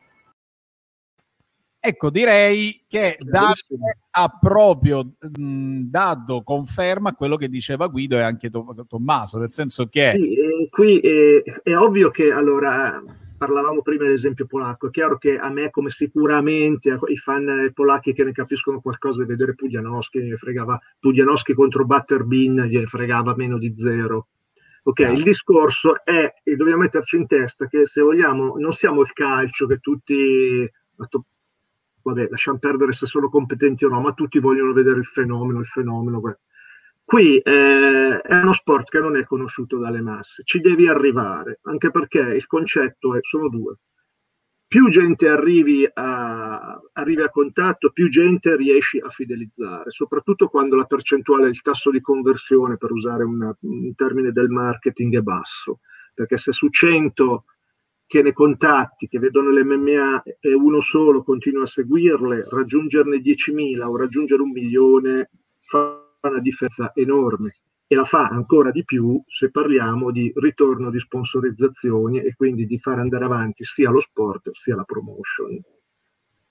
Ecco, direi che Davide ha proprio mh, dato conferma a quello che diceva Guido e anche to- Tommaso, nel senso che... Sì, eh, qui è, è, ovvio che, allora, parlavamo prima dell'esempio polacco, è chiaro che a me, come sicuramente i fan polacchi che ne capiscono qualcosa di vedere Puglianowski, gli fregava Puglianowski contro Butterbean, gli fregava meno di zero. Ok, il discorso è, e dobbiamo metterci in testa che se vogliamo, non siamo il calcio che tutti vabbè, lasciamo perdere se sono competenti o no, ma tutti vogliono vedere il fenomeno, il fenomeno. Qui eh, è uno sport che non è conosciuto dalle masse, ci devi arrivare, anche perché il concetto è, sono due. Più gente arrivi a, arrivi a contatto, più gente riesci a fidelizzare, soprattutto quando la percentuale, il tasso di conversione, per usare una, un termine del marketing, è basso. Perché se su 100 che ne contatti, che vedono l'MMA e uno solo continua a seguirle, raggiungerne 10.000 o raggiungere un milione fa una differenza enorme e la fa ancora di più se parliamo di ritorno di sponsorizzazioni e quindi di far andare avanti sia lo sport sia la promotion.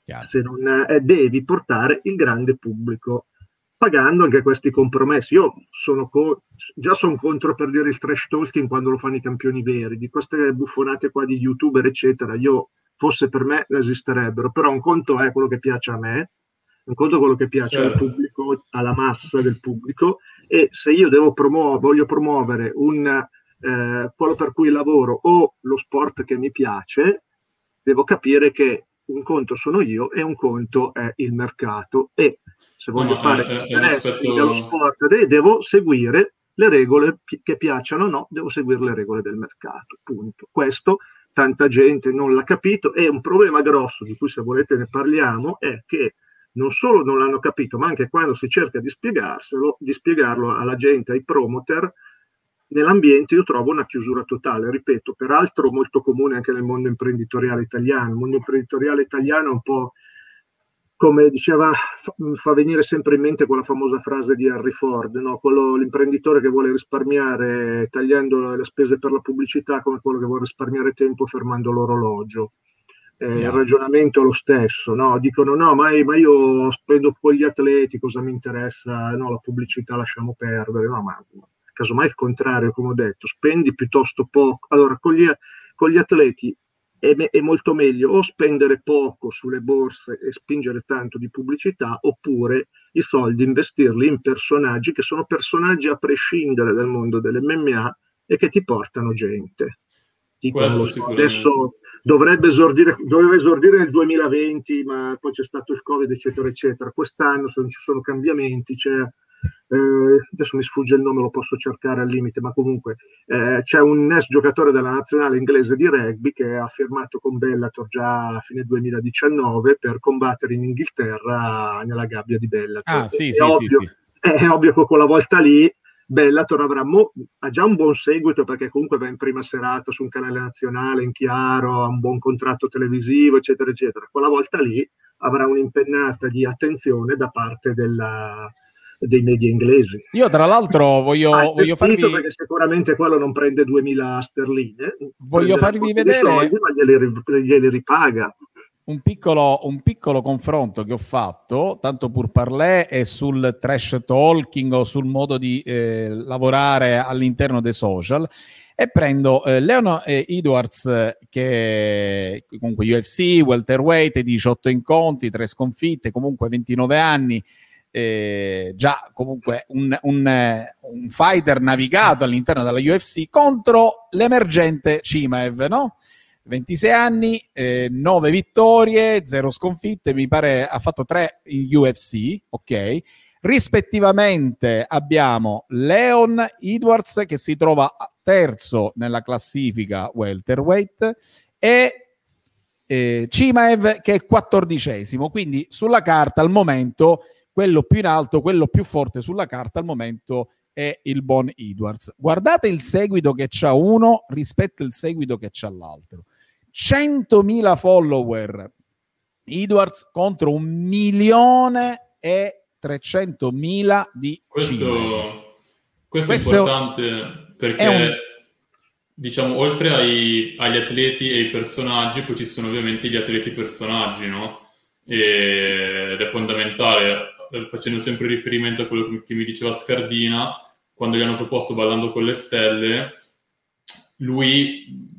Chiaro. Se non eh, devi portare il grande pubblico pagando anche questi compromessi. Io sono co- già sono contro per dire il trash talking quando lo fanno i campioni veri, di queste buffonate qua di youtuber, eccetera. Io fosse per me esisterebbero, però un conto è quello che piace a me, un conto è quello che piace certo. al pubblico, alla massa del pubblico, e se io devo promuovere, voglio promuovere un, eh, quello per cui lavoro o lo sport che mi piace, devo capire che un conto sono io e un conto è il mercato e se voglio no, fare è, interesse aspetto... dello sport devo seguire le regole che piacciono o no, devo seguire le regole del mercato, punto. Questo tanta gente non l'ha capito e un problema grosso di cui se volete ne parliamo è che non solo non l'hanno capito, ma anche quando si cerca di spiegarselo, di spiegarlo alla gente, ai promoter, nell'ambiente io trovo una chiusura totale, ripeto, peraltro molto comune anche nel mondo imprenditoriale italiano. Il mondo imprenditoriale italiano è un po' come diceva, fa venire sempre in mente quella famosa frase di Henry Ford, no? quello, l'imprenditore che vuole risparmiare tagliando le spese per la pubblicità come quello che vuole risparmiare tempo fermando l'orologio. Eh, yeah. Il ragionamento è lo stesso, no? dicono no, ma, ma, io spendo con gli atleti, cosa mi interessa? No, la pubblicità lasciamo perdere, no, ma casomai il contrario, come ho detto, spendi piuttosto poco. Allora, con gli, con gli atleti è, è, molto meglio o spendere poco sulle borse e spingere tanto di pubblicità, oppure i soldi investirli in personaggi che sono personaggi a prescindere dal mondo dell'MMA e che ti portano gente. Tipo, so, adesso dovrebbe esordire, doveva esordire nel 2020, ma poi c'è stato il Covid, eccetera, eccetera. Quest'anno ci sono cambiamenti, c'è eh, adesso mi sfugge il nome, lo posso cercare al limite, ma comunque eh, c'è un ex giocatore della nazionale inglese di rugby che ha firmato con Bellator già a fine 2019 per combattere in Inghilterra nella gabbia di Bellator. Ah, sì, è, sì, ovvio, sì. È, ovvio che quella volta lì Bellator avrà mo- ha già un buon seguito perché comunque va in prima serata su un canale nazionale in chiaro, ha un buon contratto televisivo, eccetera, eccetera. Quella volta lì avrà un'impennata di attenzione da parte della, dei media inglesi. Io tra l'altro voglio, ah, voglio farvi... perché sicuramente quello non prende 2000 sterline. Voglio farvi vedere... Soldi, ma glieli, glieli ripaga. Un piccolo, un piccolo, confronto che ho fatto, tanto pur parlé, è sul trash talking o sul modo di eh, lavorare all'interno dei social e prendo eh, Leon eh, Edwards che comunque UFC, welterweight, 18 incontri, 3 sconfitte, comunque 29 anni, eh, già comunque un, un, un, fighter navigato all'interno della UFC contro l'emergente Cimaev, no? 26 anni, eh, 9 vittorie, 0 sconfitte, mi pare ha fatto 3 in UFC, ok? Rispettivamente abbiamo Leon Edwards che si trova terzo nella classifica welterweight e eh, Cimaev che è quattordicesimo, quindi sulla carta al momento quello più in alto, quello più forte sulla carta al momento è il buon Edwards. Guardate il seguito che c'ha uno rispetto al seguito che c'ha l'altro. 100.000 follower Edwards contro un milione e 300.000 di questo, questo, questo è importante perché un... diciamo oltre ai, agli atleti e ai personaggi poi ci sono ovviamente gli atleti personaggi no? Ed è fondamentale eh, facendo sempre riferimento a quello che mi diceva Scardina, quando gli hanno proposto Ballando con le stelle, lui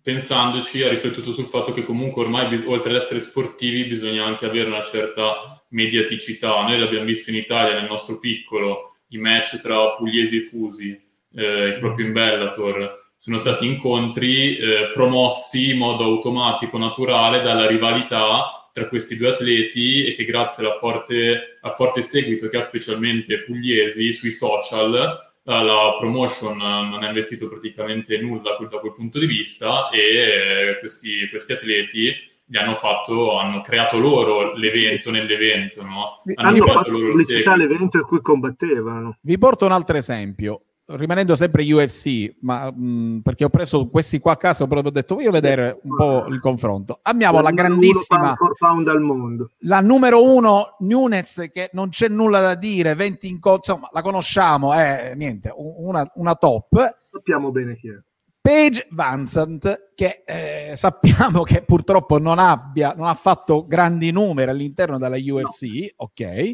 pensandoci ha riflettuto sul fatto che comunque ormai oltre ad essere sportivi bisogna anche avere una certa mediaticità. Noi l'abbiamo visto in Italia nel nostro piccolo, i match tra Pugliesi e Fusi, eh, proprio in Bellator, sono stati incontri eh, promossi in modo automatico, naturale dalla rivalità tra questi due atleti e che grazie alla forte, al forte seguito che ha specialmente Pugliesi sui social, la promotion non ha investito praticamente nulla da quel punto di vista e questi, questi atleti gli hanno fatto, hanno creato loro l'evento nell'evento, no? Hanno, hanno fatto loro pubblicità all'evento in cui combattevano. Vi porto un altro esempio rimanendo sempre UFC, ma mh, mm, perché ho preso questi qua a casa, ho proprio detto voglio vedere un po' il confronto. Abbiamo la grandissima pound mondo. La numero uno Nunes che non c'è nulla da dire, 20 incontri, insomma, la conosciamo, è eh, niente, una, una top. Sappiamo bene chi è. Paige Vincent, che eh, sappiamo che purtroppo non, abbia, non ha fatto grandi numeri all'interno della UFC, no. ok,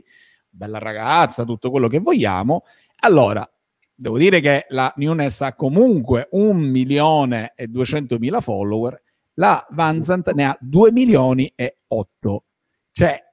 bella ragazza, tutto quello che vogliamo. Allora, devo dire che la Nunes ha comunque un milione e duecentomila follower, la Vanzant ne ha 2 milioni e 8. Cioè,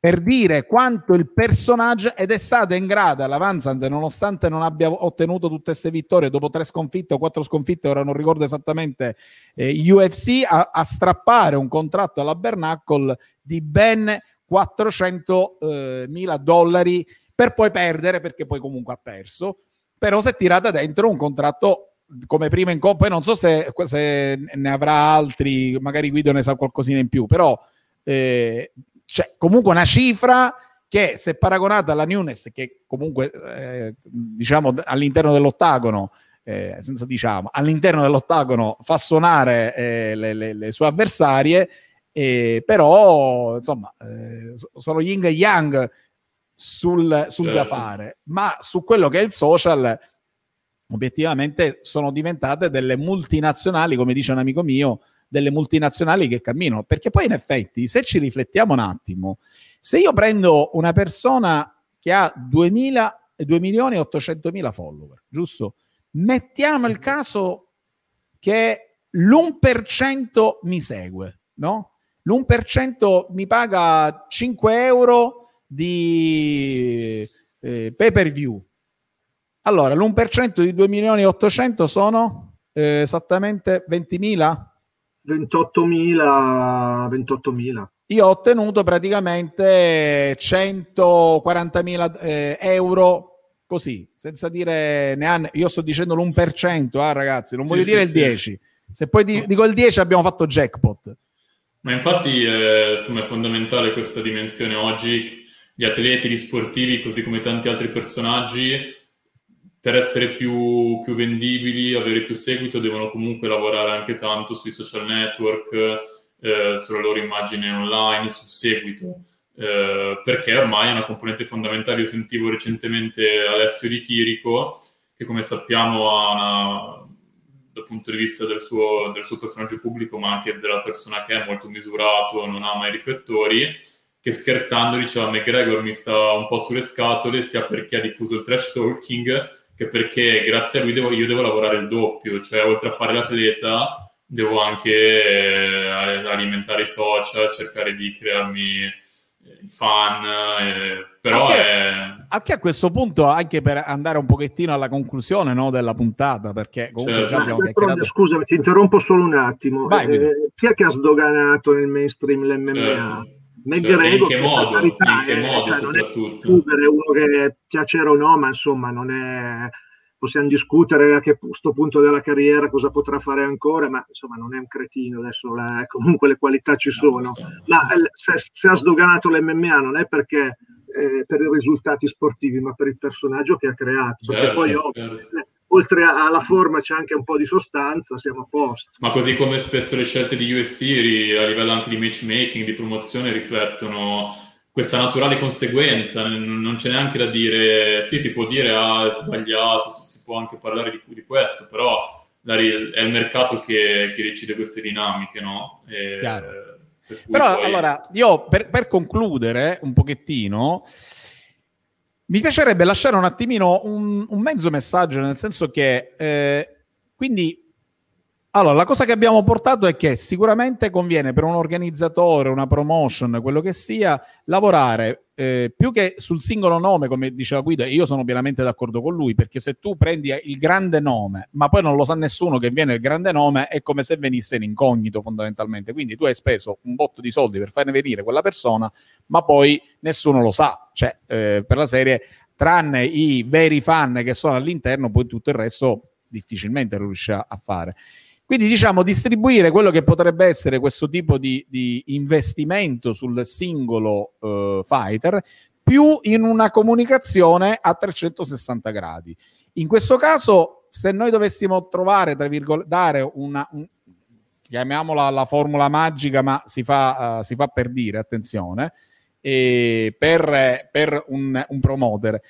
per dire quanto il personaggio ed è stata in grado la Vanzant nonostante non abbia ottenuto tutte queste vittorie dopo tre sconfitte o quattro sconfitte ora non ricordo esattamente eh, UFC a, a, strappare un contratto alla Bernacle di ben 400 eh, mila dollari per poi perdere perché poi comunque ha perso, però si è tirata dentro un contratto come prima in coppa, non so se, se, ne avrà altri, magari Guido ne sa qualcosina in più, però eh, c'è comunque una cifra che se paragonata alla Nunes, che comunque eh, diciamo all'interno dell'ottagono, eh, senza diciamo, all'interno dell'ottagono fa suonare eh, le, le, le, sue avversarie, eh, però insomma eh, sono yin e yang sul, sul certo. da fare, ma su quello che è il social, obiettivamente sono diventate delle multinazionali, come dice un amico mio, delle multinazionali che camminano. Perché poi, in effetti, se ci riflettiamo un attimo, se io prendo una persona che ha 2000, 2 milioni e 800 mila follower, giusto? Mettiamo il caso che l'1% mi segue, no? L'1% mi paga 5 euro di eh, pay per view. Allora, l'1% di 2 milioni e 800 sono eh, esattamente 20.000? 28.000, 28.000. Io ho ottenuto praticamente 140.000 eh, euro così, senza dire neanche, io sto dicendo l'1%, ah, ragazzi, non sì, voglio sì, dire il 10. Se poi di, dico il 10 abbiamo fatto jackpot. Ma infatti eh, insomma, è fondamentale questa dimensione oggi gli atleti, gli sportivi, così come tanti altri personaggi, per essere più, più, vendibili, avere più seguito, devono comunque lavorare anche tanto sui social network, eh, sulla loro immagine online, sul seguito. Eh, perché ormai è una componente fondamentale. Io sentivo recentemente Alessio Di Chirico, che come sappiamo ha una, dal punto di vista del suo, del suo personaggio pubblico, ma anche della persona che è molto misurato, non ama i riflettori che scherzando diceva McGregor mi sta un po' sulle scatole sia perché ha diffuso il trash talking che perché grazie a lui devo, io devo lavorare il doppio, cioè oltre a fare l'atleta devo anche eh, alimentare i social, cercare di crearmi eh, i fan, eh, però anche, è... anche, a questo punto, anche per andare un pochettino alla conclusione no, della puntata, perché comunque certo. già abbiamo chiacchierato... Scusami, ti interrompo solo un attimo. Vai, eh, chi è che ha sdoganato nel mainstream l'MMA? Certo. McGregor cioè, in che modo, carità, in che eh, modo cioè, soprattutto è uno che piacere o no ma insomma non è possiamo discutere a che questo punto della carriera cosa potrà fare ancora, ma insomma non è un cretino, adesso la, comunque le qualità ci sono. Ma eh, se, se, ha sdoganato l'MMA non è perché eh, per i risultati sportivi, ma per il personaggio che ha creato. Certo, perché poi ovvio, certo oltre alla forma c'è anche un po' di sostanza, siamo a posto. Ma così come spesso le scelte di USC a livello anche di matchmaking, di promozione, riflettono questa naturale conseguenza, non c'è neanche da dire, sì, si può dire ah, è sbagliato, si può anche parlare di, di questo, però è il mercato che, che decide queste dinamiche, no? E, però poi... allora, io per, per concludere un pochettino, mi piacerebbe lasciare un attimino un, un mezzo messaggio, nel senso che eh, quindi allora, la cosa che abbiamo portato è che sicuramente conviene per un organizzatore, una promotion, quello che sia, lavorare eh, più che sul singolo nome, come diceva Guido, io sono pienamente d'accordo con lui, perché se tu prendi il grande nome, ma poi non lo sa nessuno che viene il grande nome, è come se venisse in incognito fondamentalmente. Quindi tu hai speso un botto di soldi per farne venire quella persona, ma poi nessuno lo sa. Cioè, eh, per la serie, tranne i veri fan che sono all'interno, poi tutto il resto difficilmente riesce a fare. Quindi diciamo distribuire quello che potrebbe essere questo tipo di, di investimento sul singolo uh, fighter più in una comunicazione a 360 gradi. In questo caso, se noi dovessimo trovare, tra virgolette, dare una, un, chiamiamola la formula magica, ma si fa, uh, si fa per dire, attenzione, per, per un, un promoter,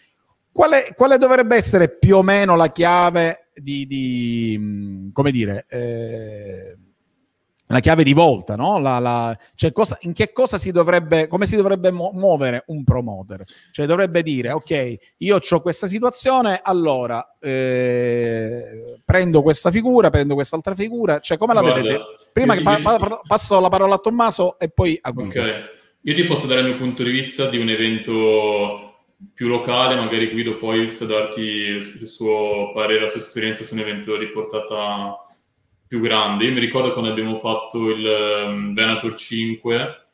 quale, quale, dovrebbe essere più o meno la chiave di, di mm, come dire, eh, la chiave di volta, no? La, la, cioè cosa, in che cosa si dovrebbe, come si dovrebbe muovere un promoter? Cioè dovrebbe dire, ok, io ho questa situazione, allora eh, prendo questa figura, prendo quest'altra figura, cioè come la Guarda, vedete? Prima che pa- pa- passo la parola a Tommaso e poi a Guido. Ok, io ti posso dare il mio punto di vista di un evento più locale, magari Guido poi sa darti il suo parere, la sua esperienza su un evento di portata più grande. Io mi ricordo quando abbiamo fatto il um, Venator 5,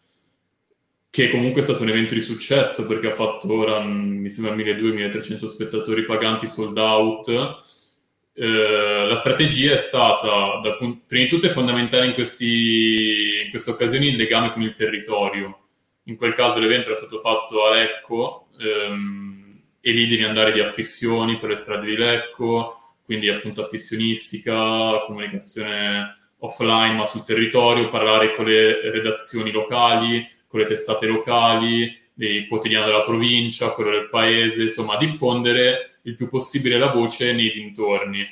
che comunque è stato un evento di successo perché ha fatto ora, mm, mi sembra, 1200-1300 spettatori paganti sold out. Eh, la strategia è stata, da, prima di tutto, è fondamentale in, questi, in queste occasioni il legame con il territorio. In quel caso l'evento era stato fatto a Lecco, ehm, e lì devi andare di affissioni per le strade di Lecco, quindi appunto affissionistica, comunicazione offline ma sul territorio, parlare con le redazioni locali, con le testate locali, dei quotidiani della provincia, quello del paese, insomma diffondere il più possibile la voce nei dintorni.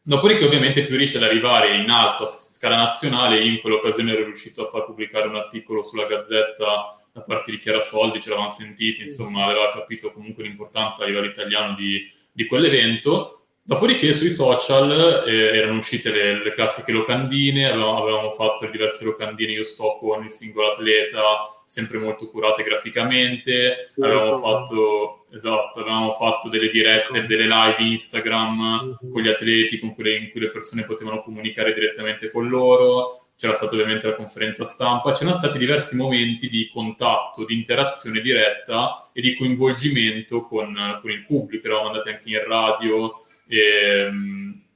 Dopodiché ovviamente più riesce ad arrivare in alto a scala nazionale, io in quell'occasione ero riuscito a far pubblicare un articolo sulla Gazzetta da parte di Chiara Soldi, ce l'avevamo sentiti, insomma aveva capito comunque l'importanza a livello italiano di, di quell'evento. Dopodiché sui social eh, erano uscite le, le, classiche locandine, avevamo, avevamo, fatto diverse locandine, io sto con il singolo atleta, sempre molto curate graficamente, sì, avevamo, fatto, esatto, avevamo fatto delle dirette, delle live Instagram mm-hmm. con gli atleti con quelle, in cui le persone potevano comunicare direttamente con loro, c'era stata ovviamente la conferenza stampa, c'erano stati diversi momenti di contatto, di interazione diretta e di coinvolgimento con, con il pubblico, eravamo andati anche in radio, e,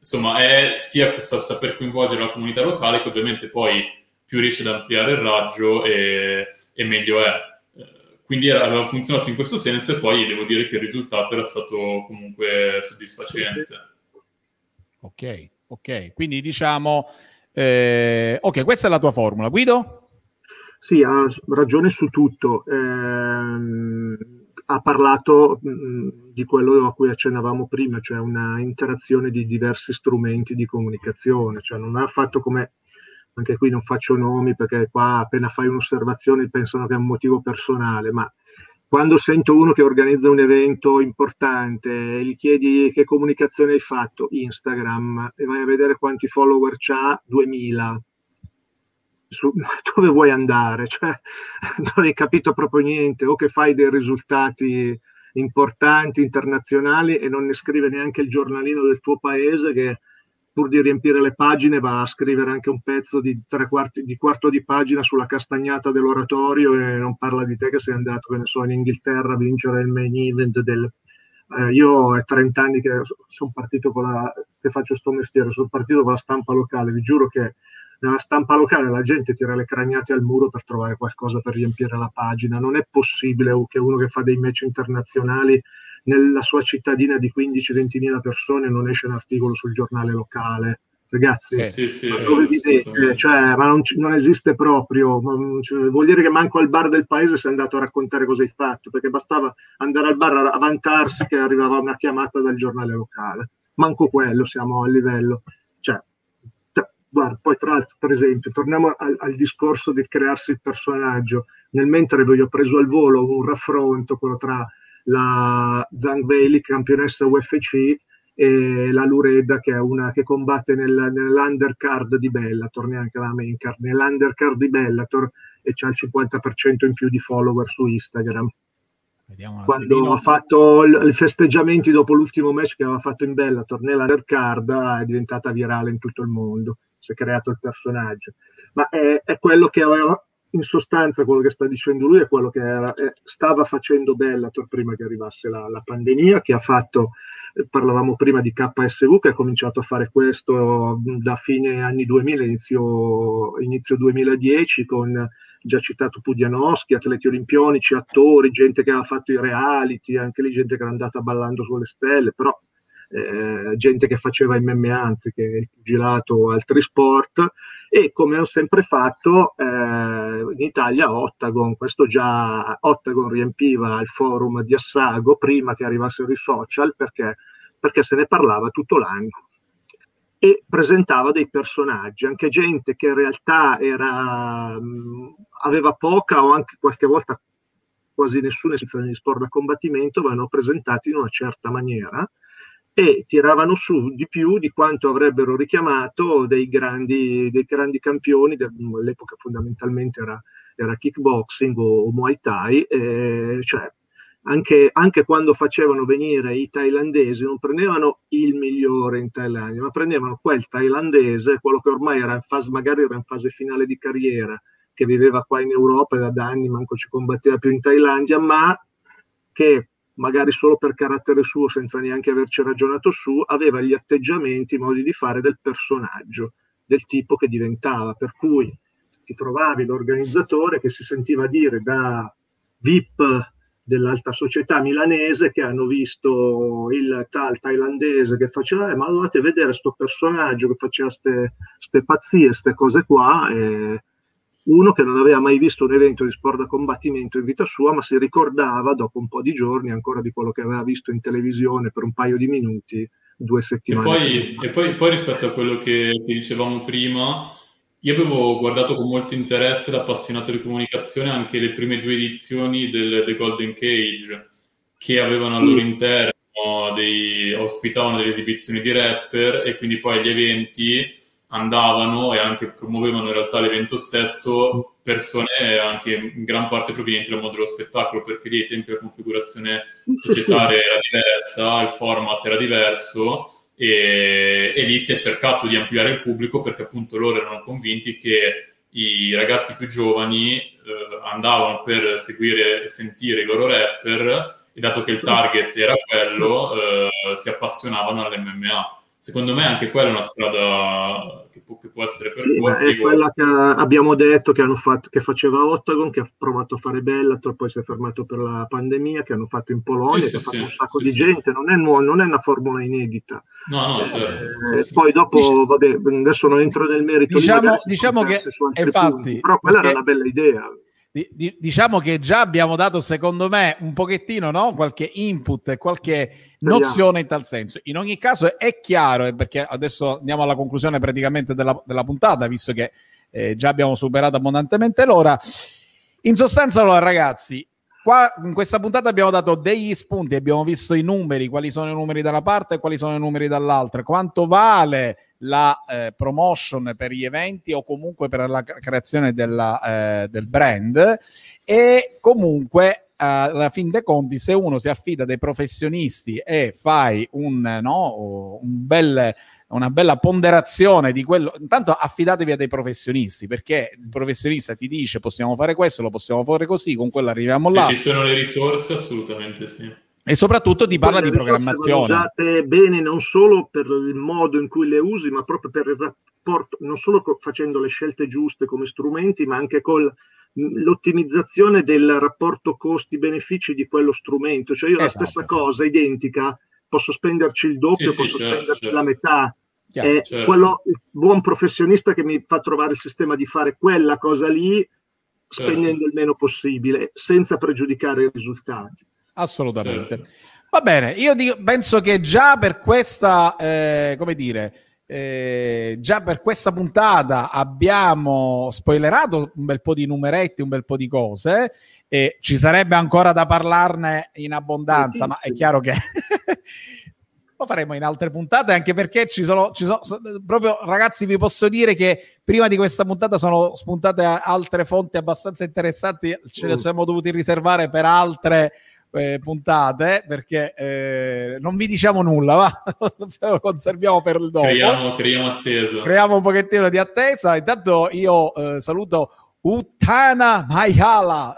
insomma è sia questo saper coinvolgere la comunità locale che ovviamente poi più riesce ad ampliare il raggio e, e meglio è. Quindi aveva funzionato in questo senso e poi devo dire che il risultato era stato comunque soddisfacente. Ok, ok, quindi diciamo eh, ok, questa è la tua formula. Guido? Sì, ha ragione su tutto. Eh, ha parlato mh, mm, di quello a cui accennavamo prima, cioè una interazione di diversi strumenti di comunicazione, cioè non ha fatto come anche qui non faccio nomi perché qua appena fai un'osservazione pensano che è un motivo personale, ma quando sento uno che organizza un evento importante e gli chiedi che comunicazione hai fatto, Instagram, e vai a vedere quanti follower c'ha, 2000. Su, dove vuoi andare? Cioè, non hai capito proprio niente, o che fai dei risultati importanti, internazionali, e non ne scrive neanche il giornalino del tuo paese che pur di riempire le pagine va a scrivere anche un pezzo di tre quarti di quarto di pagina sulla castagnata dell'oratorio e non parla di te che sei andato, che ne so, in Inghilterra a vincere il main event del... Eh, io è 30 anni che sono partito con la... che faccio sto mestiere, sono partito con la stampa locale, vi giuro che nella stampa locale la gente tira le cragnate al muro per trovare qualcosa per riempire la pagina, non è possibile che uno che fa dei match internazionali nella sua cittadina di 15-20 mila persone non esce un articolo sul giornale locale. Ragazzi, eh, sì, sì, ma dove vedete? Cioè, ma non, non, esiste proprio. Cioè, vuol dire che manco al bar del paese sei andato a raccontare cosa hai fatto, perché bastava andare al bar a vantarsi che arrivava una chiamata dal giornale locale. Manco quello siamo a livello. Cioè, guarda, poi tra l'altro, per esempio, torniamo al, al, discorso di crearsi il personaggio. Nel mentre vi ho preso al volo un raffronto, quello tra la Zhang Bailey, campionessa UFC, e la Lureda che è una che combatte nel, nell'undercard di Bellator, neanche la main card, nell'undercard di Bellator e c'ha il 50% in più di follower su Instagram. quando ha fatto i festeggiamenti dopo l'ultimo match che aveva fatto in Bella, Tornella Card, è diventata virale in tutto il mondo, si è creato il personaggio. Ma è, è quello che aveva, in sostanza, quello che sta dicendo lui è quello che era, stava facendo Bellator prima che arrivasse la, la pandemia, che ha fatto parlavamo prima di KSV che ha cominciato a fare questo da fine anni 2000, inizio, inizio 2010 con già citato Pudianowski, atleti olimpionici, attori, gente che aveva fatto i reality, anche lì gente che era andata ballando sulle stelle, però eh, gente che faceva MMA anziché il pugilato altri sport. E come ho sempre fatto eh, in Italia Ottagon, questo già Ottagon riempiva il forum di Assago prima che arrivassero i social perché, perché se ne parlava tutto l'anno. E presentava dei personaggi, anche gente che in realtà era, mh, aveva poca o anche qualche volta quasi nessuna esistenza di sport da combattimento, venivano presentati in una certa maniera e tiravano su di più di quanto avrebbero richiamato dei grandi, dei grandi campioni, all'epoca fondamentalmente era, era kickboxing o, o Muay Thai, eh, cioè anche, anche, quando facevano venire i thailandesi, non prendevano il migliore in Thailandia, ma prendevano quel thailandese, quello che ormai era in fase, magari era in fase finale di carriera, che viveva qua in Europa da, da anni, manco ci combatteva più in Thailandia, ma che magari solo per carattere suo, senza neanche averci ragionato su, aveva gli atteggiamenti, i modi di fare del personaggio, del tipo che diventava. Per cui ti trovavi l'organizzatore che si sentiva dire da VIP dell'alta società milanese che hanno visto il tal thailandese che faceva, eh, ma dovete vedere questo personaggio che faceva queste pazzie, queste cose qua. E uno che non aveva mai visto un evento di sport da combattimento in vita sua, ma si ricordava dopo un po' di giorni ancora di quello che aveva visto in televisione per un paio di minuti due settimane. E poi, e poi, poi rispetto a quello che, che dicevamo prima, io avevo guardato con molto interesse da appassionato di comunicazione anche le prime due edizioni del The Golden Cage, che avevano al loro mm. interno dei, ospitavano delle esibizioni di rapper e quindi poi gli eventi andavano e anche promuovevano in realtà l'evento stesso persone anche in gran parte provenienti dal mondo dello spettacolo, perché lì ai tempi la configurazione societaria era diversa, il format era diverso e, e, lì si è cercato di ampliare il pubblico perché appunto loro erano convinti che i ragazzi più giovani eh, andavano per seguire e sentire i loro rapper e dato che il target era quello eh, si appassionavano all'MMA secondo me anche quella è una strada che può, che può essere percorsa. Sì, è quella che abbiamo detto che, hanno fatto, che faceva Ottagon, che ha provato a fare Bellator, poi si è fermato per la pandemia, che hanno fatto in Polonia, sì, che sì, ha fatto un sacco di gente, non è, nuovo, non è una formula inedita. No, no, certo. Eh, poi dopo, vabbè, adesso non entro nel merito. Diciamo, diciamo che, infatti, punti, però quella perché... era una bella idea diciamo che già abbiamo dato, secondo me, un pochettino no? qualche input e qualche nozione in tal senso. In ogni caso è chiaro, perché adesso andiamo alla conclusione praticamente della, della puntata, visto che eh, già abbiamo superato abbondantemente l'ora. In sostanza, allora, ragazzi, qua in questa puntata abbiamo dato degli spunti, abbiamo visto i numeri, quali sono i numeri da una parte e quali sono i numeri dall'altra, quanto vale la eh, promotion per gli eventi o comunque per la creazione della, eh, del brand. E comunque alla fin dei conti se uno si affida dei professionisti e fai un, no, un bel, una bella ponderazione di quello intanto affidatevi a dei professionisti perché il professionista ti dice possiamo fare questo lo possiamo fare così con quello arriviamo se là. ci sono le risorse assolutamente sì e soprattutto ti parla di programmazione. usate bene non solo per il modo in cui le usi, ma proprio per il rapporto, non solo co- facendo le scelte giuste come strumenti, ma anche con l'ottimizzazione del rapporto costi-benefici di quello strumento. Cioè io esatto. la stessa cosa, identica, posso spenderci il doppio, sì, posso sì, certo, spenderci certo. la metà. Chiaro, è certo. quello, il buon professionista che mi fa trovare il sistema di fare quella cosa lì spendendo certo. il meno possibile, senza pregiudicare i risultati. Assolutamente. Certo. Va bene, io dico, penso che già per questa, eh, come dire, eh, già per questa puntata abbiamo spoilerato un bel po' di numeretti, un bel po' di cose. E ci sarebbe ancora da parlarne in abbondanza, ma è chiaro che lo faremo in altre puntate anche perché ci sono, ci sono, proprio ragazzi vi posso dire che prima di questa puntata sono spuntate altre fonti abbastanza interessanti ce le mm. siamo dovuti riservare per altre eh, puntate perché eh, non vi diciamo nulla, va? lo conserviamo per il dopo. Creiamo, creiamo attesa. Creiamo un pochettino di attesa. Intanto io eh, saluto Uttana Mayala,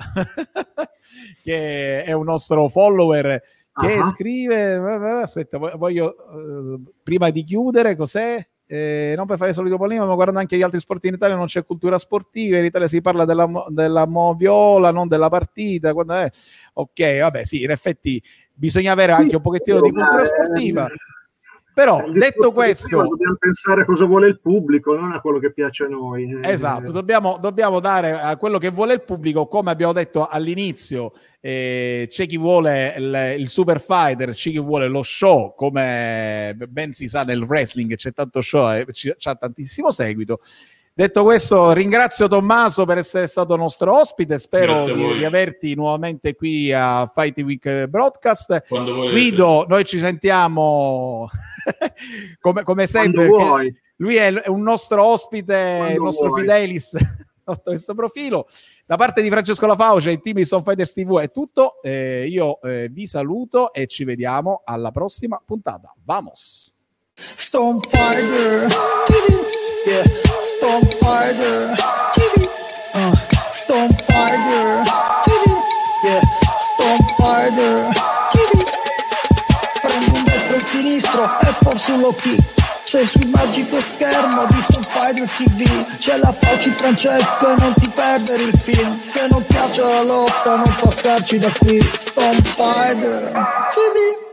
che è un nostro follower che uh-huh. scrive aspetta voglio uh, prima di chiudere cos'è eh, non per fare il solito pallino, ma guardando anche gli altri sport in Italia non c'è cultura sportiva, in Italia si parla della, della moviola, non della partita. Quando è... Ok, vabbè, sì, in effetti bisogna avere anche un pochettino di cultura sportiva. Però detto questo, dobbiamo pensare a cosa vuole il pubblico, non a quello che piace a noi. Esatto, dobbiamo, dobbiamo dare a quello che vuole il pubblico, come abbiamo detto all'inizio eh, c'è chi vuole il, il, super fighter, c'è chi vuole lo show, come ben si sa nel wrestling c'è tanto show e c'è tantissimo seguito. Detto questo, ringrazio Tommaso per essere stato nostro ospite. Spero di, di, averti nuovamente qui a Fight Week Broadcast. Guido, noi ci sentiamo come, come sempre. Lui è, un nostro ospite, il nostro vuoi. Fidelis sotto questo profilo. Da parte di Francesco Lafauce e team di Sound Fighters TV è tutto. Eh, io eh, vi saluto e ci vediamo alla prossima puntata. Vamos! Stone Fighter TV, yeah. Stone Fighter TV, uh. Stone Fighter TV, yeah. Stone Fighter TV. Prendi un destro e un sinistro e forse un low kick sei sul magico schermo di Stone Fighter TV C'è la Fauci Francesco e non ti perdere il film. Se non piace la lotta non passarci da qui. Stone Fighter TV